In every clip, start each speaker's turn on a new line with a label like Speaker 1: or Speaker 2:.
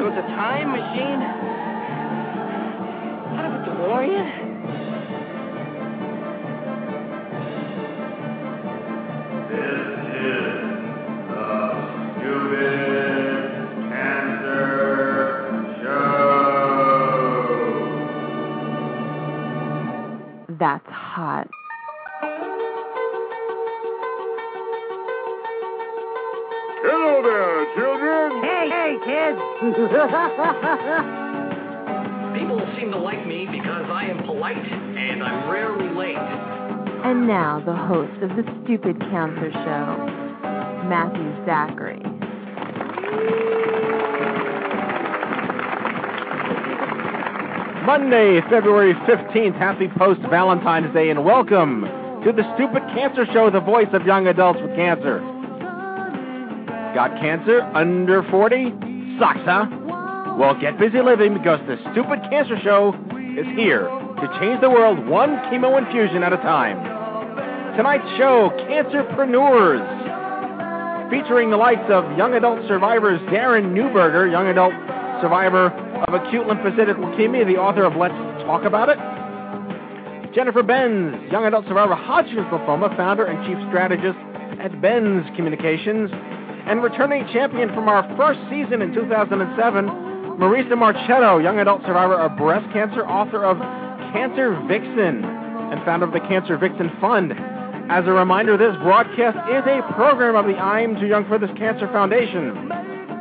Speaker 1: telling me a time machine? Out of a DeLorean?
Speaker 2: This is the Stupid Cancer Show.
Speaker 3: That's hot.
Speaker 1: Hey!
Speaker 4: People seem to like me because I am polite and I'm rarely late.
Speaker 3: And now, the host of the Stupid Cancer Show, Matthew Zachary.
Speaker 5: Monday, February 15th. Happy post Valentine's Day and welcome to the Stupid Cancer Show, the voice of young adults with cancer. Got cancer? Under 40? Sucks, huh? Well, get busy living because the Stupid Cancer Show is here to change the world one chemo infusion at a time. Tonight's show, Cancerpreneurs, featuring the likes of young adult survivors Darren Neuberger, young adult survivor of acute lymphocytic leukemia, the author of Let's Talk About It. Jennifer Benz, young adult survivor Hodgkin's lymphoma, founder and chief strategist at Benz Communications. And returning champion from our first season in 2007, Marisa Marchetto, young adult survivor of breast cancer, author of Cancer Vixen, and founder of the Cancer Vixen Fund. As a reminder, this broadcast is a program of the I'm Too Young for This Cancer Foundation,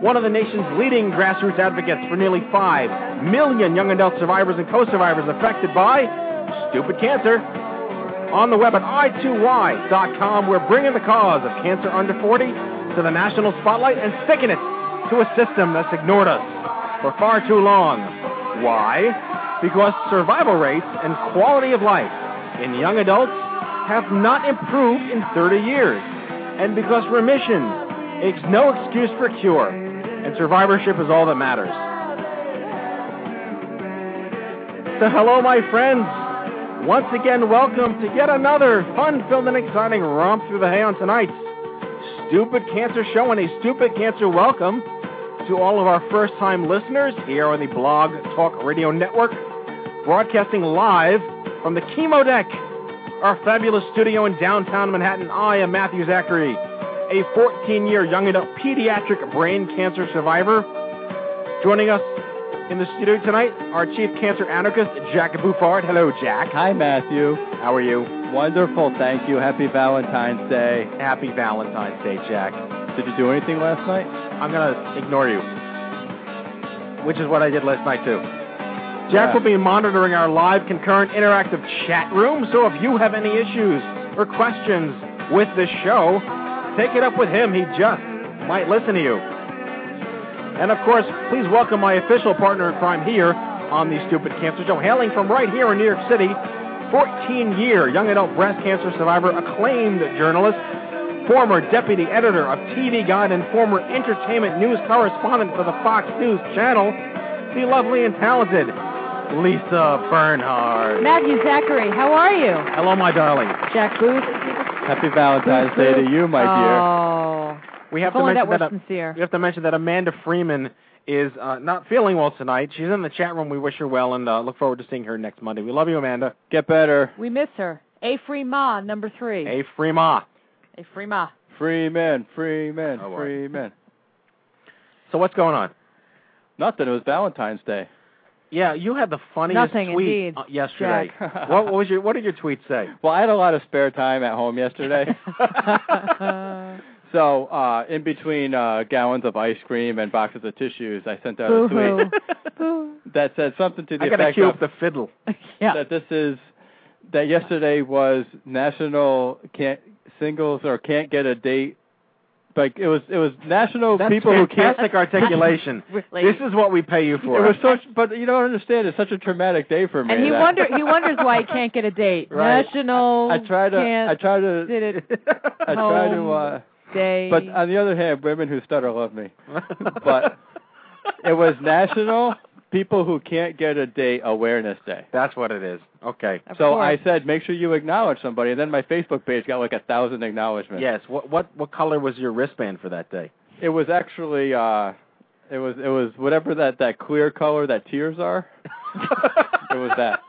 Speaker 5: one of the nation's leading grassroots advocates for nearly 5 million young adult survivors and co-survivors affected by stupid cancer. On the web at i2y.com, we're bringing the cause of cancer under 40 to the national spotlight and sticking it to a system that's ignored us for far too long. Why? Because survival rates and quality of life in young adults have not improved in 30 years. And because remission is no excuse for cure, and survivorship is all that matters. So, hello, my friends. Once again, welcome to yet another fun-filled and exciting romp through the hay on tonight's Stupid Cancer Show, and a Stupid Cancer welcome to all of our first-time listeners here on the Blog Talk Radio Network, broadcasting live from the Chemo Deck, our fabulous studio in downtown Manhattan. I am Matthew Zachary, a 14-year young adult pediatric brain cancer survivor. Joining us in the studio tonight, our chief cancer anarchist, Jack Buffard. Hello, Jack.
Speaker 6: Hi, Matthew.
Speaker 5: How are you?
Speaker 6: Wonderful, thank you. Happy Valentine's Day.
Speaker 5: Happy Valentine's Day, Jack.
Speaker 6: Did you do anything last night?
Speaker 5: I'm going to ignore you, which is what I did last night, too. Jack
Speaker 6: Yeah.
Speaker 5: will be monitoring our live concurrent interactive chat room, so if you have any issues or questions with this show, take it up with him. He just might listen to you. And of course, please welcome my official partner in crime here on the Stupid Cancer Show, hailing from right here in New York City, 14-year young adult breast cancer survivor, acclaimed journalist, former deputy editor of TV Guide, and former entertainment news correspondent for the Fox News Channel, the lovely and talented Lisa Bernhard.
Speaker 3: Matthew Zachary, how are you?
Speaker 5: Hello, my darling.
Speaker 3: Jack Booth.
Speaker 6: Happy Valentine's Day to you, my dear.
Speaker 3: Oh.
Speaker 5: We have
Speaker 3: If
Speaker 5: to mention
Speaker 3: that
Speaker 5: that,
Speaker 3: was sincere.
Speaker 5: we have to mention that Amanda Freeman is uh, not feeling well tonight. She's in the chat room. We wish her well and uh, look forward to seeing her next Monday. We love you, Amanda.
Speaker 6: Get better.
Speaker 3: We miss her. A free ma, number three.
Speaker 5: Hey, Freema.
Speaker 3: A free ma.
Speaker 6: Free men, free men,
Speaker 5: Oh, boy.
Speaker 6: free men.
Speaker 5: So what's going on?
Speaker 6: Nothing. It was Valentine's Day.
Speaker 5: Yeah, you had the funniest
Speaker 3: Nothing,
Speaker 5: tweet
Speaker 3: indeed,
Speaker 5: uh, yesterday.
Speaker 6: Jack.
Speaker 5: what, what was your What did your tweet say?
Speaker 6: Well, I had a lot of spare time at home yesterday. so, uh, in between uh, gallons of ice cream and boxes of tissues, I sent out a
Speaker 3: Boo-hoo.
Speaker 6: tweet that said something to the
Speaker 5: I
Speaker 6: effect
Speaker 5: cue
Speaker 6: of
Speaker 5: the fiddle.
Speaker 3: yeah.
Speaker 6: that this is that yesterday was National Can't Singles or Can't Get a Date like it was it was national
Speaker 5: That's
Speaker 6: people who can't.
Speaker 5: fantastic articulation.
Speaker 3: Really.
Speaker 5: This is what we pay you for.
Speaker 6: It
Speaker 5: for.
Speaker 6: was such, but you don't understand. It's such a traumatic day for me.
Speaker 3: and he
Speaker 6: that-
Speaker 3: wonder he wonders why he can't get a date.
Speaker 6: Right.
Speaker 3: National
Speaker 6: I try to.
Speaker 3: can't
Speaker 6: I try to.
Speaker 3: did it
Speaker 6: I try to. uh
Speaker 3: day.
Speaker 6: But on the other hand, women who stutter love me. But it was National People Who Can't Get a Date Awareness Day.
Speaker 5: That's what it is. Okay.
Speaker 3: Of
Speaker 6: so
Speaker 3: course.
Speaker 6: I said, make sure you acknowledge somebody, and then my Facebook page got like a thousand acknowledgments.
Speaker 5: Yes. What what what color was your wristband for that day?
Speaker 6: It was actually, uh it was it was whatever that that clear color that tears are. it was that.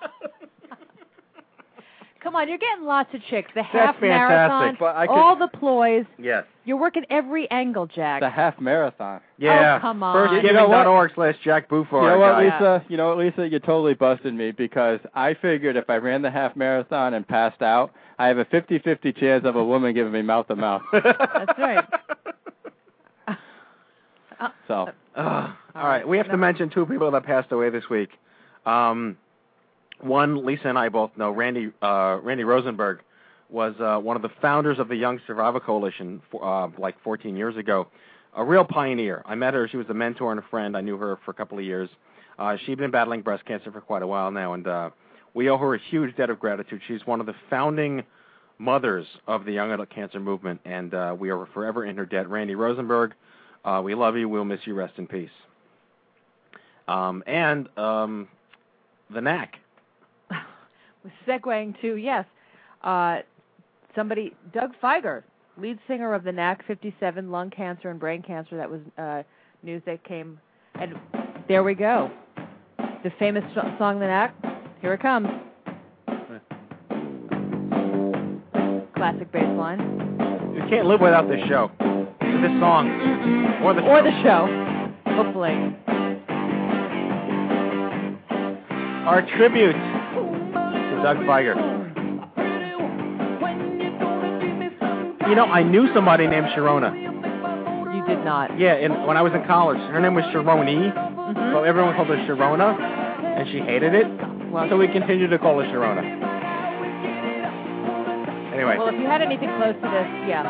Speaker 3: Come on, you're getting lots of chicks. The
Speaker 5: That's
Speaker 3: half marathon,
Speaker 5: fantastic.
Speaker 6: But I could,
Speaker 3: all the ploys.
Speaker 5: Yes.
Speaker 3: You're working every angle, Jack.
Speaker 6: the half marathon.
Speaker 5: Yeah.
Speaker 3: Oh, come on.
Speaker 6: You know what?
Speaker 5: Firstgiving.org slash Jack Buford.
Speaker 6: You know what,
Speaker 5: guys.
Speaker 6: Lisa? You know what, Lisa? You totally busted me because I figured if I ran the half marathon and passed out, I have a fifty-fifty chance of a woman giving me mouth to mouth.
Speaker 3: That's right.
Speaker 6: So
Speaker 5: Ugh. all right. We have to mention two people that passed away this week. Um, one, Lisa and I both know. Randi uh, Randi Rosenberg was uh, one of the founders of the Young Survival Coalition, for, uh, like 14 years ago. A real pioneer. I met her. She was a mentor and a friend. I knew her for a couple of years. Uh, she'd been battling breast cancer for quite a while now, and uh, we owe her a huge debt of gratitude. She's one of the founding mothers of the young adult cancer movement, and uh, we are forever in her debt. Randi Rosenberg, uh, we love you. We'll miss you. Rest in peace. Um, and um, the knack.
Speaker 3: Segueing to yes, uh, somebody Doug Fieger, lead singer of the Knack 57, lung cancer and brain cancer. That was uh, news that came, and there we go. The famous so- song The Knack. Here it comes. Classic bass line.
Speaker 5: You can't live without this show, this song, or the
Speaker 3: Or the show. Hopefully.
Speaker 5: our tribute Doug Fieger. You know, I knew somebody named Sharona.
Speaker 3: You did not.
Speaker 5: Yeah, and when I was in college, her name was Sharoni,
Speaker 3: Mhm.
Speaker 5: so everyone called her Sharona, and she hated it.
Speaker 3: Well,
Speaker 5: So we continued to call her Sharona. Anyway,
Speaker 3: Well, if you had anything close to this, yeah,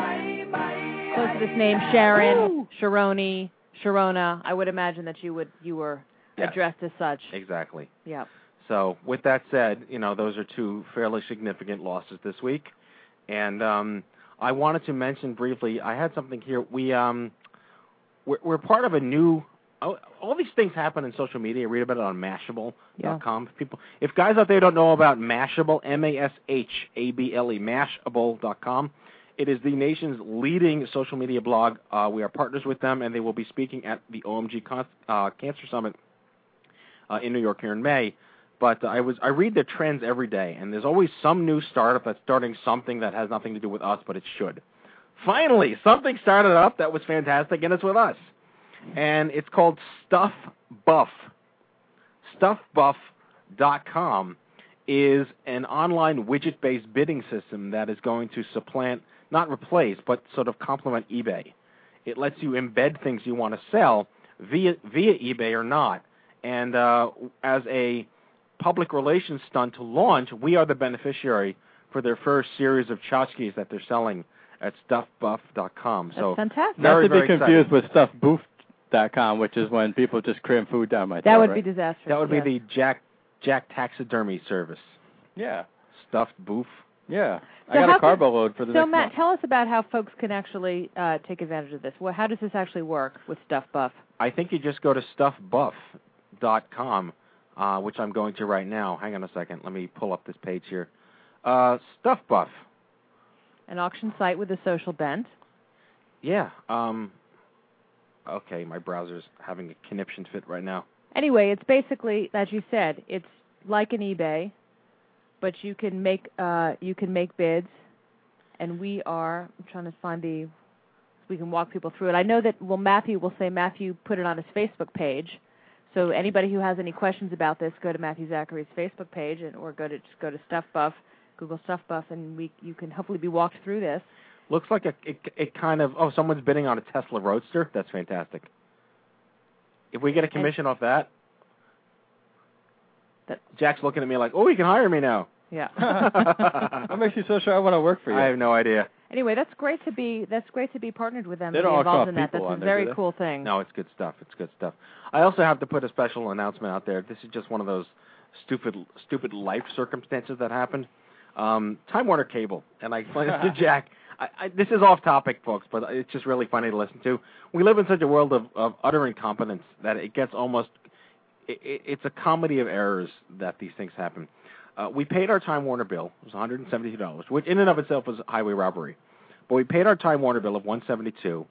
Speaker 3: close to this name, Sharon, Sharoni, Sharona, I would imagine that you would you were
Speaker 5: Yes.
Speaker 3: addressed as such.
Speaker 5: exactly.
Speaker 3: Yeah.
Speaker 5: So with that said, you know those are two fairly significant losses this week, and um, I wanted to mention briefly. I had something here. We um, we're, we're part of a new. All all these things happen in social media. Read about it on Mashable.com. If People, if guys out there don't know about Mashable, M-A-S-H-A-B-L-E, Mashable.com. It is the nation's leading social media blog. Uh, we are partners with them, and they will be speaking at the OMG Con- uh, Cancer Summit uh, in New York here in May. But I was I read the trends every day, and there's always some new startup that's starting something that has nothing to do with us, but it should. Finally, something started up that was fantastic, and it's with us, and it's called Stuff Buff. StuffBuff.com is an online widget-based bidding system that is going to supplant, not replace, but sort of complement eBay. It lets you embed things you want to sell via via eBay or not. And uh, as a public relations stunt to launch, we are the beneficiary for their first series of tchotchkes that they're selling at stuffbuff.com.
Speaker 3: That's
Speaker 5: So
Speaker 3: fantastic.
Speaker 6: not to be
Speaker 5: very
Speaker 6: confused with stuffbooth.com, which is when people just cram food down my throat.
Speaker 3: that would
Speaker 6: right?
Speaker 3: be disastrous.
Speaker 5: that would
Speaker 3: yes.
Speaker 5: be the Jack Jack taxidermy service.
Speaker 6: yeah,
Speaker 5: Stuffed boof.
Speaker 6: yeah. I got a carbo load for the
Speaker 3: So
Speaker 6: next
Speaker 3: Matt,
Speaker 6: month.
Speaker 3: tell us about how folks can actually uh, take advantage of this. Well, how does this actually work with Stuff Buff?
Speaker 5: I think you just go to stuffbuff.com, uh, which I'm going to right now. Hang on a second. Let me pull up this page here. Uh, Stuff Buff.
Speaker 3: An auction site with a social bent.
Speaker 5: Yeah. Um, okay, my browser's having a conniption fit right now.
Speaker 3: Anyway, it's basically, as you said, it's like an eBay, but you can make uh, you can make bids, and we are. I'm trying to find the. We can walk people through it. I know that. Well, Matthew will say Matthew put it on his Facebook page. So anybody who has any questions about this, go to Matthew Zachary's Facebook page, and or go to just go to Stuff Buff, Google Stuff Buff, and we you can hopefully be walked through this.
Speaker 5: Looks like a, it, it kind of, oh, someone's bidding on a Tesla Roadster? That's fantastic. If we get a commission off that,
Speaker 3: That-
Speaker 5: Jack's looking at me like, oh, you can hire me now.
Speaker 3: Yeah.
Speaker 6: what makes you so sure I want to work for you?
Speaker 5: I have no idea.
Speaker 3: Anyway, that's great to be that's great to be partnered with them
Speaker 6: They
Speaker 3: and
Speaker 6: don't
Speaker 3: involved in that. That's a very
Speaker 6: they?
Speaker 3: cool thing.
Speaker 5: No, it's good stuff. It's good stuff. I also have to put a special announcement out there. This is just one of those stupid, stupid life circumstances that happened. Um, Time Warner Cable, and I explained this to Jack. I, I, this is off topic, folks, but it's just really funny to listen to. We live in such a world of, of utter incompetence that it gets almost. It, it, it's a comedy of errors that these things happen. Uh, we paid our Time Warner bill. It was $172, which in and of itself was highway robbery. But we paid our Time Warner bill of 172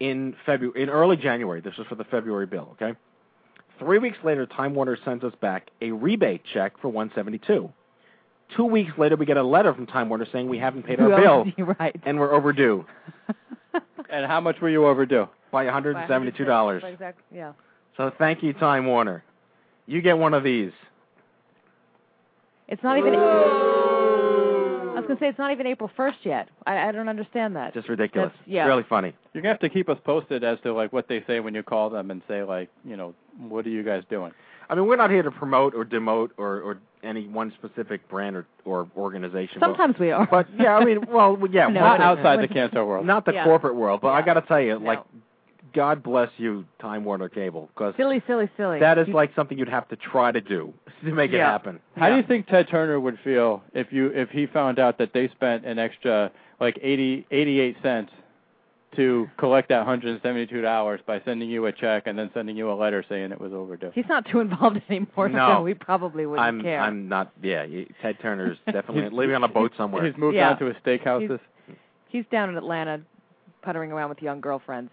Speaker 5: in February, in early January. This was for the February bill. Okay. Three weeks later, Time Warner sends us back a rebate check for 172. Two weeks later, we get a letter from Time Warner saying we haven't paid our
Speaker 3: Well,
Speaker 5: bill
Speaker 3: right.
Speaker 5: and we're overdue
Speaker 6: And how much were you overdue?
Speaker 5: by
Speaker 3: By
Speaker 5: $172.
Speaker 3: Exactly. Yeah.
Speaker 5: So thank you, Time Warner. You get one of these.
Speaker 3: It's not even. I was gonna say it's not even April first yet. I, I don't understand that.
Speaker 5: Just ridiculous.
Speaker 3: That's- yeah.
Speaker 5: It's really funny.
Speaker 6: You're gonna have to keep us posted as to like what they say when you call them and say like, you know, what are you guys doing?
Speaker 5: I mean, we're not here to promote or demote or, or any one specific brand or, or organization. but-
Speaker 3: Sometimes we are.
Speaker 5: But, yeah, I mean, well, yeah,
Speaker 3: No,
Speaker 6: Not
Speaker 3: but-
Speaker 6: outside the cancer world.
Speaker 5: not the
Speaker 3: Yeah.
Speaker 5: corporate world, but I
Speaker 3: Yeah.
Speaker 5: got to tell you,
Speaker 3: No.
Speaker 5: like, God bless you, Time Warner Cable, because
Speaker 3: silly, silly, silly.
Speaker 5: that is
Speaker 3: You-
Speaker 5: like something you'd have to try to do to make it
Speaker 3: Yeah.
Speaker 5: happen.
Speaker 6: How do you think Ted Turner would feel if you if he found out that they spent an extra like eighty eighty eight cents to collect that hundred and seventy two dollars by sending you a check and then sending you a letter saying it was overdue?
Speaker 3: He's not too involved anymore,
Speaker 5: No.
Speaker 3: so we probably wouldn't
Speaker 5: I'm
Speaker 3: care.
Speaker 5: I'm not. Yeah, you- Ted Turner's definitely living on a boat somewhere.
Speaker 6: He's moved
Speaker 3: Yeah.
Speaker 6: on to his steakhouses.
Speaker 3: He's down in Atlanta, puttering around with young girlfriends.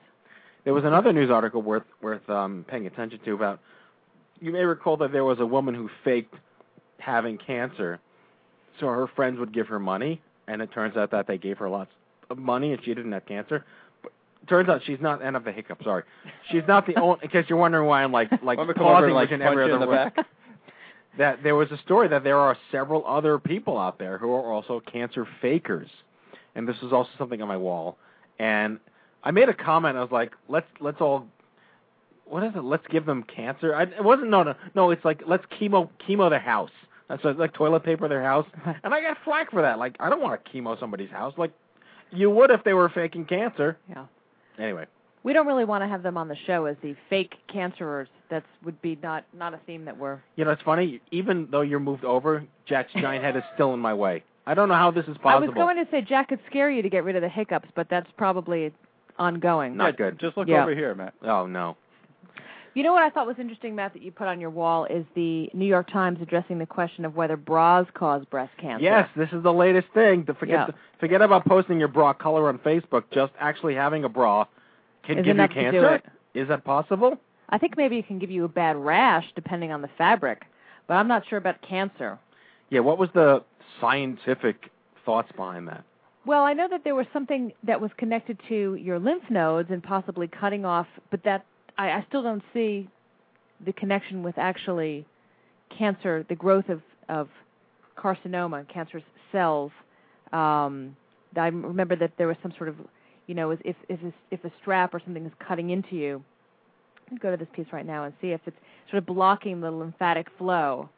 Speaker 5: There was another news article worth worth um, paying attention to about. You may recall that there was a woman who faked having cancer, so her friends would give her money, and it turns out that they gave her lots of money, and she didn't have cancer. But turns out she's not. And of the hiccup, sorry, she's not the only. In case you're wondering why I'm like like
Speaker 6: Want me over
Speaker 5: pausing
Speaker 6: like,
Speaker 5: in every other
Speaker 6: in
Speaker 5: word.
Speaker 6: back?
Speaker 5: That there was a story that there are several other people out there who are also cancer fakers, and this is also something on my wall. And I made a comment. I was like, let's let's all what is it? Let's give them cancer. I, it wasn't no no no. It's like let's chemo chemo their house. That's what, like toilet paper their house. And I got flack for that. Like I don't want to chemo somebody's house. Like you would if they were faking cancer.
Speaker 3: Yeah.
Speaker 5: Anyway,
Speaker 3: We don't really want to have them on the show as the fake cancerers. That would be not not a theme that we're.
Speaker 5: you know it's funny. Even though you're moved over, Jack's giant head is still in my way. I don't know how this is possible.
Speaker 3: I was going to say Jack could scare you to get rid of the hiccups, but that's probably ongoing.
Speaker 5: Not good.
Speaker 6: Just look
Speaker 3: Yeah.
Speaker 6: over here, Matt.
Speaker 5: Oh no.
Speaker 3: You know what I thought was interesting, Matt, that you put on your wall is the New York Times addressing the question of whether bras cause breast cancer.
Speaker 5: Yes, this is the latest thing. To forget
Speaker 3: Yeah.
Speaker 5: the, forget about posting your bra color on Facebook. Just actually having a bra can
Speaker 3: Is
Speaker 5: give you
Speaker 3: enough to do
Speaker 5: cancer.
Speaker 3: it.
Speaker 5: Is that possible?
Speaker 3: I think maybe it can give you a bad rash depending on the fabric, but I'm not sure about cancer.
Speaker 5: Yeah. What was the scientific thoughts behind that?
Speaker 3: Well, I know that there was something that was connected to your lymph nodes and possibly cutting off, but that I, I still don't see the connection with actually cancer, the growth of of carcinoma, cancerous cells. Um, I remember that there was some sort of, you know, if if if a, strap or something is cutting into you. Go to this piece right now and see if it's sort of blocking the lymphatic flow.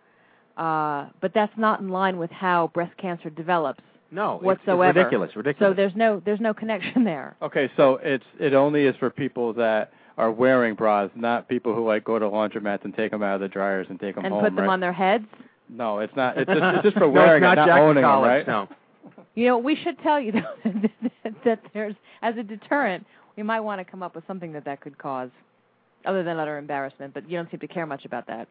Speaker 3: Uh, but that's not in line with how breast cancer develops
Speaker 5: No,
Speaker 3: whatsoever.
Speaker 5: It's ridiculous. Ridiculous.
Speaker 3: So there's no there's no connection there.
Speaker 6: Okay, so it's it only is for people that are wearing bras, not people who like go to laundromats and take them out of the dryers and take them
Speaker 3: and
Speaker 6: home.
Speaker 3: put them
Speaker 6: right?
Speaker 3: on their heads.
Speaker 6: No, it's not. It's just, it's just for
Speaker 5: no,
Speaker 6: wearing
Speaker 5: it's not
Speaker 6: it, not
Speaker 5: Jack
Speaker 6: owning
Speaker 5: College,
Speaker 6: them, right?
Speaker 5: No.
Speaker 3: You know, we should tell you though that, that there's as a deterrent, we might want to come up with something that that could cause, other than utter embarrassment. But you don't seem to care much about that.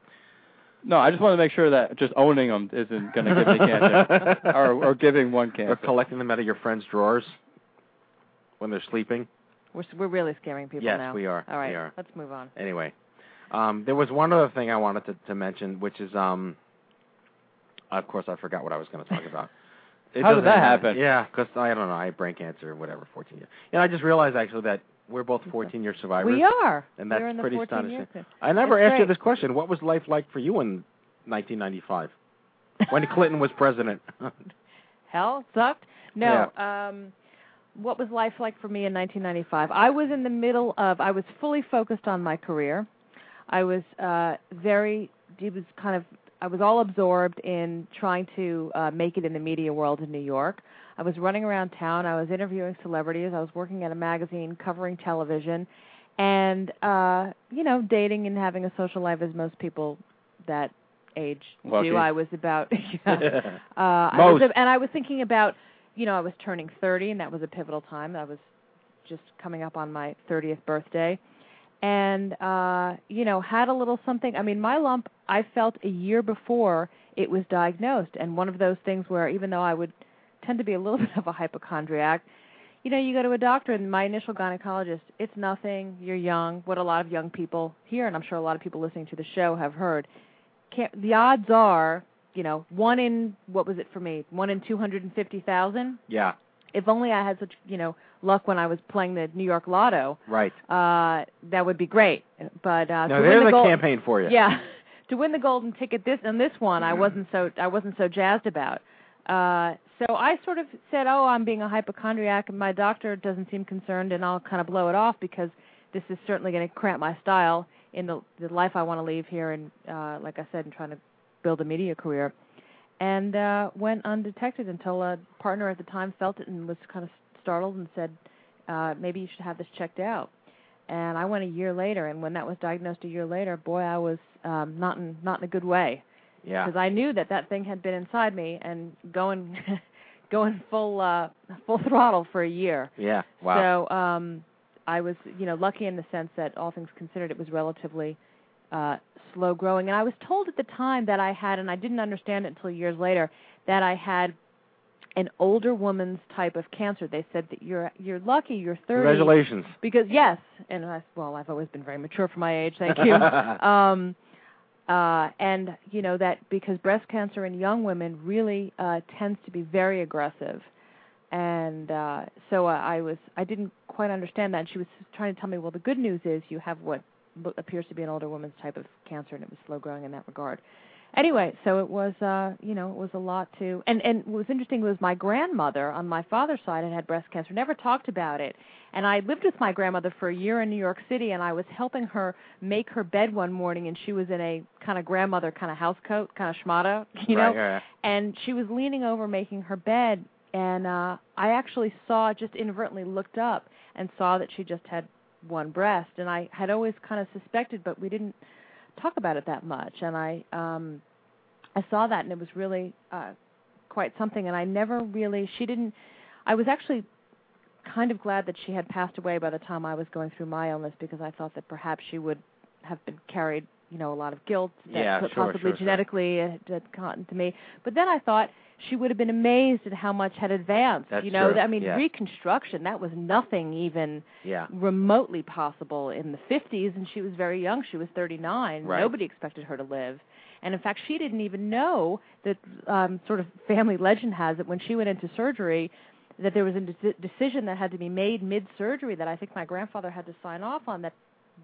Speaker 6: No, I just want to make sure that just owning them isn't going to give me cancer, or or giving one cancer.
Speaker 5: Or collecting them out of your friends' drawers when they're sleeping.
Speaker 3: We're we're really scaring people
Speaker 5: Yes,
Speaker 3: now.
Speaker 5: Yes, we are.
Speaker 3: All right,
Speaker 5: We are.
Speaker 3: let's move on.
Speaker 5: Anyway, um, there was one other thing I wanted to, to mention, which is, um, of course, I forgot what I was going to talk about. It
Speaker 6: How did that
Speaker 5: matter.
Speaker 6: happen?
Speaker 5: Yeah, because I don't know, I had brain cancer or whatever, 14 years. And I just realized actually that we're both 14 year survivors.
Speaker 3: We are.
Speaker 5: And that's pretty
Speaker 3: 14
Speaker 5: astonishing. I never
Speaker 3: That's
Speaker 5: asked you this question. What was life like for you in 1995 when Clinton was president?
Speaker 3: Hell sucked. No. Um, what was life like for me in 1995? I was in the middle of. I was fully focused on my career. I was uh, very. It was kind of. I was all absorbed in trying to uh, make it in the media world in New York. I was running around town. I was interviewing celebrities. I was working at a magazine, covering television, and uh, you know, dating and having a social life as most people that age
Speaker 5: Lucky.
Speaker 3: do. I was about yeah. Uh, I was,
Speaker 5: Most.
Speaker 3: and I was thinking about, you know, I was turning 30, and that was a pivotal time. I was just coming up on my 30th birthday, and uh, you know, had a little something. I mean, my lump I felt a year before it was diagnosed, and one of those things where even though I would tend to be a little bit of a hypochondriac, you know, you go to a doctor, and my initial gynecologist, it's nothing. You're young. What a lot of young people here, and I'm sure a lot of people listening to the show have heard. Can't, the odds are, you know, one in what was it for me? One in two hundred and fifty thousand.
Speaker 5: Yeah.
Speaker 3: If only I had such, you know, luck when I was playing the New York Lotto,
Speaker 5: Right.
Speaker 3: uh, that would be great. But uh,
Speaker 5: No, there's
Speaker 3: the
Speaker 5: a
Speaker 3: gold,
Speaker 5: campaign for you.
Speaker 3: yeah, to win the golden ticket this and this one, I wasn't so I wasn't so jazzed about. Uh, so I sort of said, "Oh, I'm being a hypochondriac, and my doctor doesn't seem concerned, and I'll kind of blow it off because this is certainly going to cramp my style in the the life I want to leave here, and uh, like I said, in trying to build a media career." And uh, went undetected until a partner at the time felt it and was kind of startled and said, uh, "Maybe you should have this checked out." and I went a year later. And when that was diagnosed a year later, boy, I was um, not in not in a good way
Speaker 5: Yeah.
Speaker 3: because I knew that that thing had been inside me and going going full uh, full throttle for a year.
Speaker 5: Yeah. Wow.
Speaker 3: So um, I was you know lucky in the sense that all things considered, it was relatively uh, slow growing. And I was told at the time that I had, and I didn't understand it until years later, that I had an older woman's type of cancer. They said that you're you're lucky, you're 30
Speaker 5: Congratulations.
Speaker 3: because yes, and I, well, I've always been very mature for my age. Thank you. um, uh, and you know that because breast cancer in young women really uh, tends to be very aggressive, and uh, so uh, I was I didn't quite understand that. And she was trying to tell me, well, the good news is you have what appears to be an older woman's type of cancer, and it was slow growing in that regard. Anyway, so it was uh, you know it was a lot to and and what was interesting was my grandmother on my father's side had had breast cancer, never talked about it, and I lived with my grandmother for a year in New York City, and I was helping her make her bed one morning, and she was in a kind of grandmother kind of house coat, kind of schmata, you know,
Speaker 5: Right, yeah.
Speaker 3: and she was leaning over making her bed, and uh I actually saw, just inadvertently looked up and saw that she just had one breast, and I had always kind of suspected, but we didn't talk about it that much, and I um I saw that, and it was really uh quite something, and I never really she didn't. I was actually kind of glad that she had passed away by the time I was going through my illness because I thought that perhaps she would have been carried, you know, a lot of guilt that
Speaker 5: Yeah,
Speaker 3: could
Speaker 5: sure,
Speaker 3: possibly
Speaker 5: sure,
Speaker 3: genetically uh, had gotten to me. But then I thought she would have been amazed at how much had advanced.
Speaker 5: That's
Speaker 3: you know,
Speaker 5: true,
Speaker 3: I mean,
Speaker 5: yeah.
Speaker 3: reconstruction that was nothing even
Speaker 5: Yeah.
Speaker 3: remotely possible in the 50s, and she was very young. She was 39.
Speaker 5: Right.
Speaker 3: Nobody expected her to live. And in fact, she didn't even know that um, sort of family legend has it when she went into surgery that there was a de- decision that had to be made mid-surgery that I think my grandfather had to sign off on that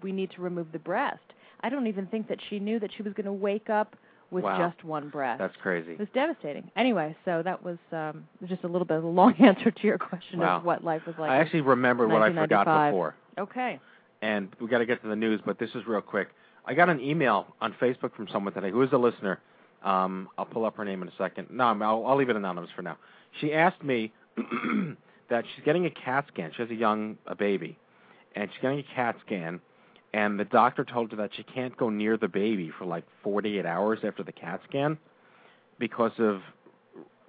Speaker 3: we need to remove the breast. I don't even think that she knew that she was going to wake up with
Speaker 5: Wow.
Speaker 3: just one breast.
Speaker 5: That's crazy.
Speaker 3: it was devastating. Anyway, so that was um, just a little bit of a long answer to your question
Speaker 5: Wow.
Speaker 3: of what life was like.
Speaker 5: I actually remembered what I forgot before.
Speaker 3: okay.
Speaker 5: and we got to get to the news, but this is real quick. I got an email on Facebook from someone today who is a listener. Um, I'll pull up her name in a second. No, I'll, I'll leave it anonymous for now. She asked me that she's getting a CAT scan. She has a young a baby, and she's getting a CAT scan, and the doctor told her that she can't go near the baby for like 48 hours after the CAT scan because of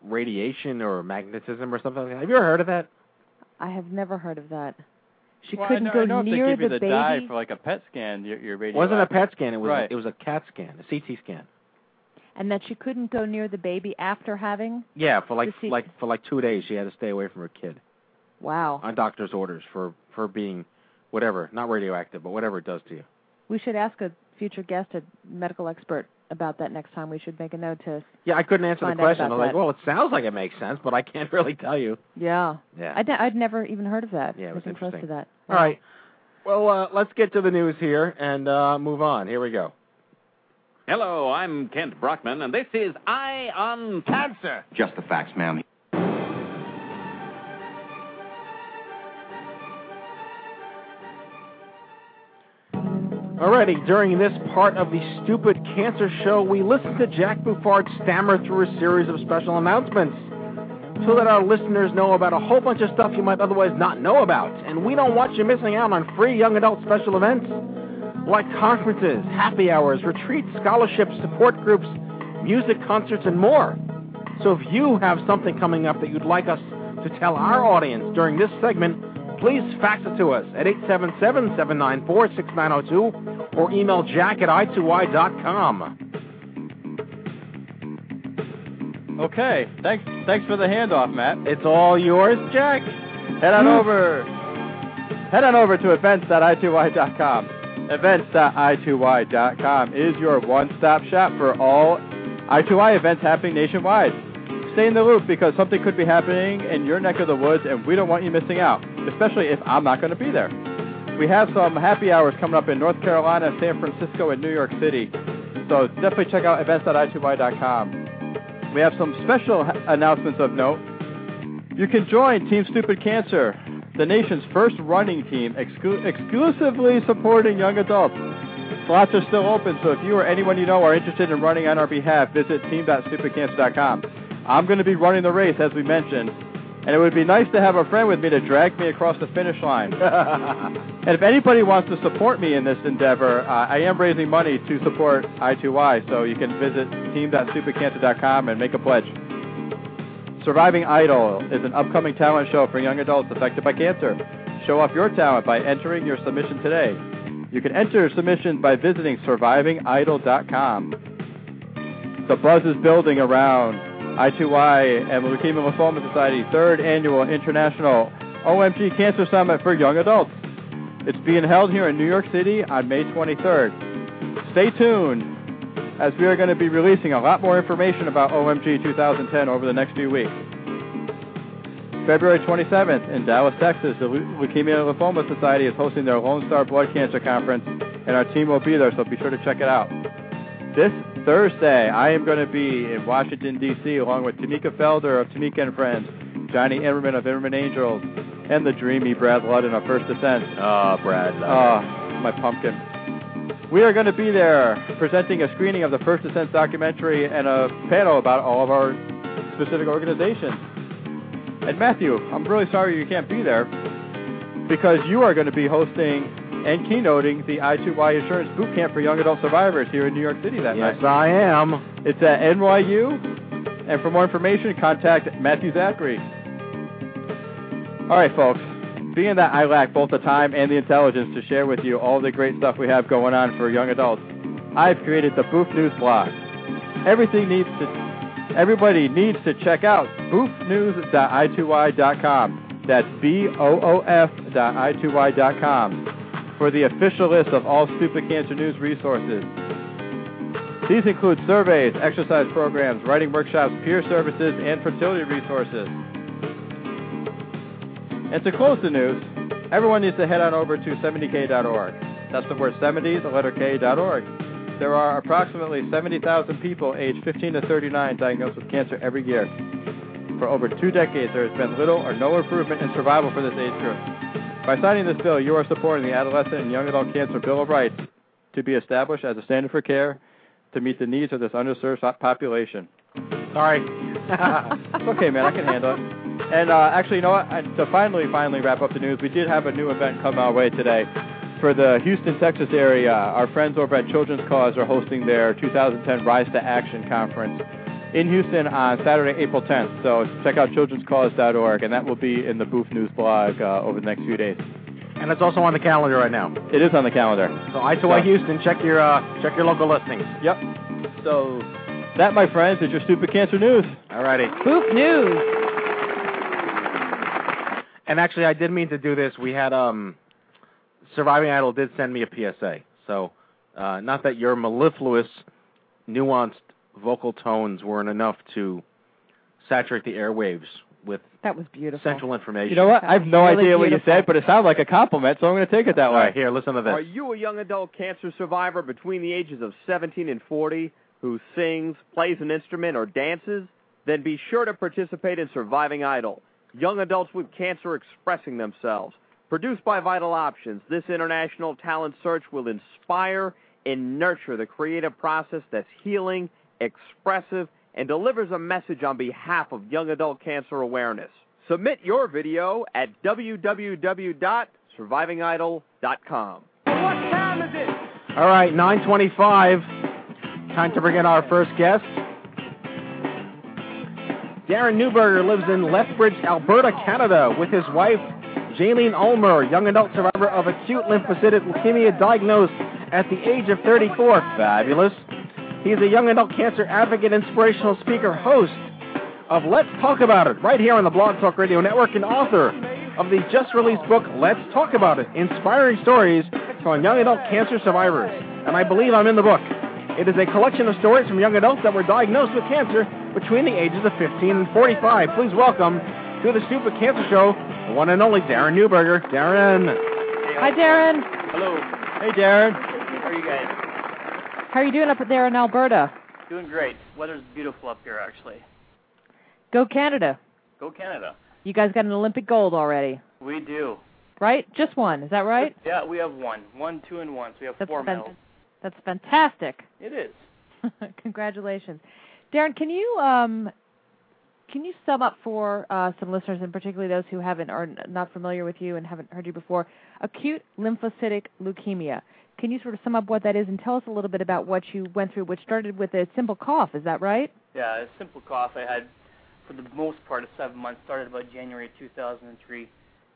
Speaker 5: radiation or magnetism or something. like that. Have you ever heard of that?
Speaker 3: I have never heard of that. She
Speaker 6: well,
Speaker 3: couldn't
Speaker 6: I know,
Speaker 3: go
Speaker 6: I know if
Speaker 3: near
Speaker 6: they give you
Speaker 3: the
Speaker 6: the
Speaker 3: baby.
Speaker 6: dye for like a PET scan, your your
Speaker 5: It
Speaker 6: radio.
Speaker 5: wasn't a PET scan. It was
Speaker 6: Right.
Speaker 5: it was a CAT scan, a CT scan.
Speaker 3: And that she couldn't go near the baby after having.
Speaker 5: Yeah, for like
Speaker 3: The
Speaker 5: like for like two days, she had to stay away from her kid
Speaker 3: Wow.
Speaker 5: on doctor's orders for for being whatever, not radioactive, but whatever it does to you.
Speaker 3: We should ask a future guest, a medical expert, about that next time. We should make a note to.
Speaker 5: Yeah, I couldn't answer the question. I
Speaker 3: about
Speaker 5: was like, well, it sounds like it makes sense, but I can't really tell you.
Speaker 3: Yeah.
Speaker 5: Yeah.
Speaker 3: I'd, I'd never even heard of that.
Speaker 5: Yeah, it was
Speaker 3: Nothing close to
Speaker 5: interesting.
Speaker 3: that.
Speaker 5: All right. Well, uh, let's get to the news here and uh, move on. Here we go.
Speaker 7: Hello, I'm Kent Brockman, and this is Eye on Cancer.
Speaker 8: Just the facts, ma'am.
Speaker 5: Alrighty, during this part of the Stupid Cancer Show, we listen to Jack Buffard stammer through a series of special announcements. so that our listeners know about a whole bunch of stuff you might otherwise not know about. And we don't want you missing out on free young adult special events like conferences, happy hours, retreats, scholarships, support groups, music concerts, and more. So if you have something coming up that you'd like us to tell our audience during this segment, please fax it to us at 877-794-6902 or email jack at i2y.com.
Speaker 6: Okay, thanks thanks for the handoff, Matt.
Speaker 5: It's all yours, Jack.
Speaker 6: Head on hmm. over head on over to events.i2y.com. Events.i2y.com is your one-stop shop for all I2Y events happening nationwide. Stay in the loop because something could be happening in your neck of the woods and we don't want you missing out, especially if I'm not going to be there. We have some happy hours coming up in North Carolina, San Francisco, and New York City. So definitely check out events.i2y.com. We have some special announcements of note. You can join Team Stupid Cancer, the nation's first running team exclu- exclusively supporting young adults. Slots are still open, so if you or anyone you know are interested in running on our behalf, visit team.stupidcancer.com. I'm going to be running the race, as we mentioned, and it would be nice to have a friend with me to drag me across the finish line. and if anybody wants to support me in this endeavor, uh, I am raising money to support I2Y, so you can visit team.stupidcancer.com and make a pledge. Surviving Idol is an upcoming talent show for young adults affected by cancer. Show off your talent by entering your submission today. You can enter submissions by visiting survivingidol.com. The buzz is building around I2Y and the Leukemia Lymphoma Society third annual international OMG Cancer Summit for young adults. It's being held here in New York City on May 23rd. Stay tuned as we are going to be releasing a lot more information about OMG 2010 over the next few weeks. February 27th in Dallas, Texas, the Leu- Leukemia and Lymphoma Society is hosting their Lone Star Blood Cancer Conference, and our team will be there, so be sure to check it out. This Thursday, I am going to be in Washington, D.C., along with Tamika Felder of Tamika and Friends, Jonny Imerman of Imerman Angels, and the dreamy Brad Ludden of First Descent.
Speaker 5: Oh, ah, Brad.
Speaker 6: Oh, my pumpkin. We are going to be there presenting a screening of the First Ascent documentary and a panel about all of our specific organizations. And Matthew, I'm really sorry you can't be there because you are going to be hosting and keynoting the I2Y Insurance Boot Camp for Young Adult Survivors here in New York City that
Speaker 5: yes,
Speaker 6: night.
Speaker 5: Yes, I am.
Speaker 6: It's at NYU, and for more information, contact Matthew Zachary. All right, folks. Being that I lack both the time and the intelligence to share with you all the great stuff we have going on for young adults, I've created the Boof News blog. Everything needs to, everybody needs to check out boofnews.i2y.com. That's B-O-O-F dot I2Y.com for the official list of all stupid cancer news resources. These include surveys, exercise programs, writing workshops, peer services, and fertility resources. And to close the news, everyone needs to head on over to 70k.org. That's the word 70, the letter K.org. There are approximately 70,000 people aged 15 to 39 diagnosed with cancer every year. For over two decades, there has been little or no improvement in survival for this age group. By signing this bill, you are supporting the Adolescent and Young Adult Cancer Bill of Rights to be established as a standard for care to meet the needs of this underserved population.
Speaker 5: Sorry.
Speaker 6: It's okay, man. I can handle it. And uh, actually, you know what? And to finally, finally wrap up the news, we did have a new event come our way today. For the Houston, Texas area, our friends over at Children's Cause are hosting their 2010 Rise to Action conference in Houston on Saturday, April 10th. So check out childrenscause.org, and that will be in the Boof News blog uh, over the next few days.
Speaker 5: and it's also on the calendar right now.
Speaker 6: It is on the calendar.
Speaker 5: So I2Y Houston, check your uh, check your local listings.
Speaker 6: Yep. So that, my friends, is your stupid cancer news.
Speaker 5: All righty.
Speaker 3: Boof News.
Speaker 5: And actually, I did mean to do this. We had um, Surviving Idol did send me a PSA. So, uh, not that your mellifluous, nuanced vocal tones weren't enough to saturate the airwaves with
Speaker 3: That was beautiful.
Speaker 5: central information.
Speaker 6: You know what? I have no
Speaker 3: Really
Speaker 6: idea what you said, but it sounded like a compliment, so I'm going to take it that
Speaker 5: All
Speaker 6: way.
Speaker 5: right, here, listen to this.
Speaker 8: Are you a young adult cancer survivor between the ages of 17 and 40 who sings, plays an instrument, or dances? Then be sure to participate in Surviving Idol. Young adults with cancer expressing themselves. Produced by Vital Options, this international talent search will inspire and nurture the creative process that's healing, expressive, and delivers a message on behalf of young adult cancer awareness. Submit your video at www.survivingidol.com.
Speaker 1: What time is it?
Speaker 5: All right, 925. Time to bring in our first guest. Darren Neuberger lives in Lethbridge, Alberta, Canada, with his wife, Jaylene Ulmer, young adult survivor of acute lymphocytic leukemia diagnosed at the age of 34. Fabulous. He's a young adult cancer advocate, inspirational speaker, host of Let's Talk About It, right here on the Blog Talk Radio Network, and author of the just released book, Let's Talk About It Inspiring Stories from Young Adult Cancer Survivors. And I believe I'm in the book. It is a collection of stories from young adults that were diagnosed with cancer between the ages of 15 and 45. Please welcome to the Stupid Cancer Show, the one and only Darren Neuberger. Darren.
Speaker 3: Hi, Darren.
Speaker 9: Hello.
Speaker 6: Hey, Darren.
Speaker 9: How are you guys?
Speaker 3: How are you doing up there in Alberta?
Speaker 9: Doing great. Weather's beautiful up here, actually.
Speaker 3: Go Canada.
Speaker 9: Go Canada.
Speaker 3: You guys got an Olympic gold already,
Speaker 9: We do.
Speaker 3: right? Just one, is that right?
Speaker 9: Yeah, we have one. One, two, and one. So we have
Speaker 3: That's
Speaker 9: four
Speaker 3: fan-
Speaker 9: medals.
Speaker 3: That's fantastic.
Speaker 9: It is.
Speaker 3: Congratulations, Darren. Can you um, can you sum up for uh, some listeners, and particularly those who haven't n- not familiar with you and haven't heard you before, acute lymphocytic leukemia? Can you sort of sum up what that is and tell us a little bit about what you went through, which started with a simple cough? Is that right?
Speaker 9: Yeah, a simple cough I had for the most part of seven months. Started about January 2003.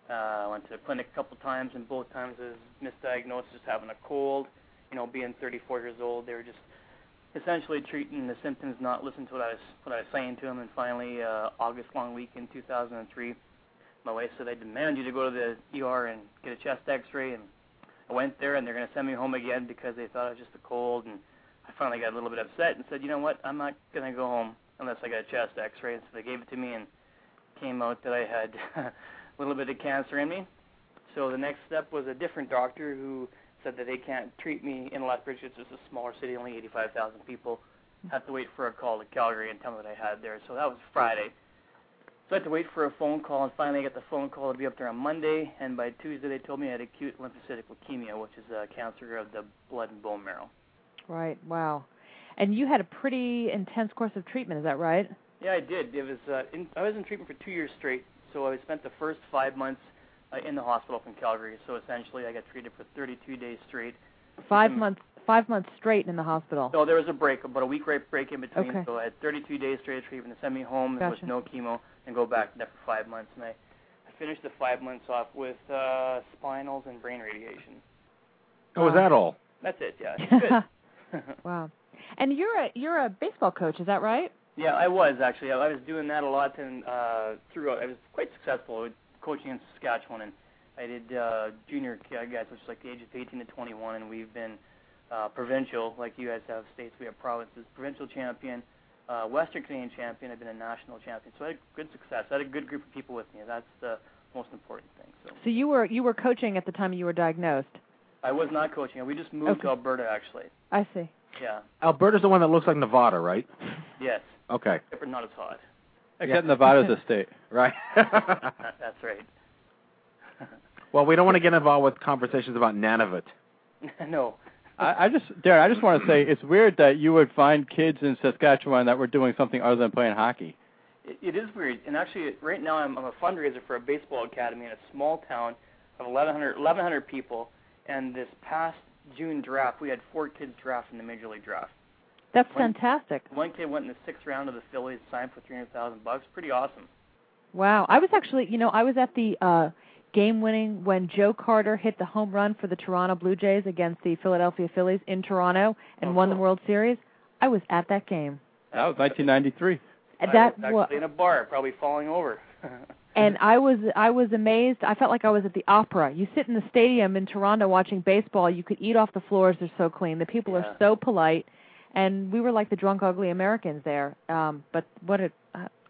Speaker 9: Uh, I went to the clinic a couple times, and both times I was misdiagnosed as having a cold. You know, being 34 years old, they were just essentially treating the symptoms, not listening to what I was what I was saying to them. And finally, uh, August long week in 2003, my wife said I demand you to go to the ER and get a chest X-ray, and I went there, and they're going to send me home again because they thought it was just a cold. And I finally got a little bit upset and said, you know what, I'm not going to go home unless I get a chest X-ray. And so they gave it to me, and came out that I had a little bit of cancer in me. So the next step was a different doctor who said that they can't treat me in Lethbridge. It's just a smaller city, only 85,000 people. Have to wait for a call to Calgary and tell me what I had there. So that was Friday. So I had to wait for a phone call, and finally I got the phone call to be up there on Monday. And by Tuesday they told me I had acute lymphocytic leukemia, which is a cancer of the blood and bone marrow.
Speaker 3: Right. Wow. And you had a pretty intense course of treatment. Is that right?
Speaker 9: Yeah, I did. It was uh, in, I was in treatment for two years straight. So I spent the first five months in the hospital from Calgary. So essentially, I got treated for 32 days straight.
Speaker 3: Five months. Five months straight in the hospital.
Speaker 9: So there was a break, about a week break, break in between.
Speaker 3: Okay.
Speaker 9: So I had 32 days straight of treatment. They sent me home
Speaker 3: Gotcha.
Speaker 9: with no chemo and go back there for five months. And I, I finished the five months off with uh, spinals and brain radiation.
Speaker 5: Oh, is that all?
Speaker 9: That's it. Yeah, good.
Speaker 3: wow. And you're a you're a baseball coach. Is that right?
Speaker 9: Yeah, I was actually. I I was doing that a lot, and uh, throughout, I was quite successful with coaching in Saskatchewan, and I did uh, junior guys, which is like the age of 18 to 21, and we've been uh, provincial, like you guys have states. We have provinces, provincial champion, uh, Western Canadian champion. I've been a national champion, so I had good success. I had a good group of people with me. That's the most important thing. So
Speaker 3: So you were you were coaching at the time you were diagnosed.
Speaker 9: I was not coaching. We just moved
Speaker 3: Okay.
Speaker 9: to Alberta, actually.
Speaker 3: I see.
Speaker 9: Yeah.
Speaker 5: Alberta's the one that looks like Nevada, right?
Speaker 9: Yes.
Speaker 5: Okay.
Speaker 9: Except not as hot.
Speaker 6: Except Nevada's a state.
Speaker 5: Right.
Speaker 9: That's right.
Speaker 5: well, we don't want to get involved with conversations about Nunavut.
Speaker 9: no.
Speaker 6: I, I just, Darren, I just want to say it's weird that you would find kids in Saskatchewan that were doing something other than playing hockey.
Speaker 9: It, it is weird, and actually, right now I'm, I'm a fundraiser for a baseball academy in a small town of 1,100, 1,100 people. And this past June draft, we had four kids draft in the major league draft.
Speaker 3: That's
Speaker 9: One-
Speaker 3: fantastic.
Speaker 9: One kid went in the sixth round of the Phillies, signed for 300,000 bucks. Pretty awesome.
Speaker 3: Wow. I was actually, you know, I was at the uh game winning when Joe Carter hit the home run for the Toronto Blue Jays against the Philadelphia Phillies in Toronto and
Speaker 9: Oh,
Speaker 3: won the. World Series. I was at that game.
Speaker 6: That was 1993.
Speaker 3: And
Speaker 9: I
Speaker 3: that
Speaker 9: was
Speaker 3: wa-
Speaker 9: actually in a bar, probably falling over.
Speaker 3: and I was I was amazed. I felt like I was at the opera. You sit in the stadium in Toronto watching baseball. You could eat off the floors. They're so clean. The people
Speaker 9: Yeah.
Speaker 3: are so polite, and we were like the drunk, ugly Americans there. Um, but what I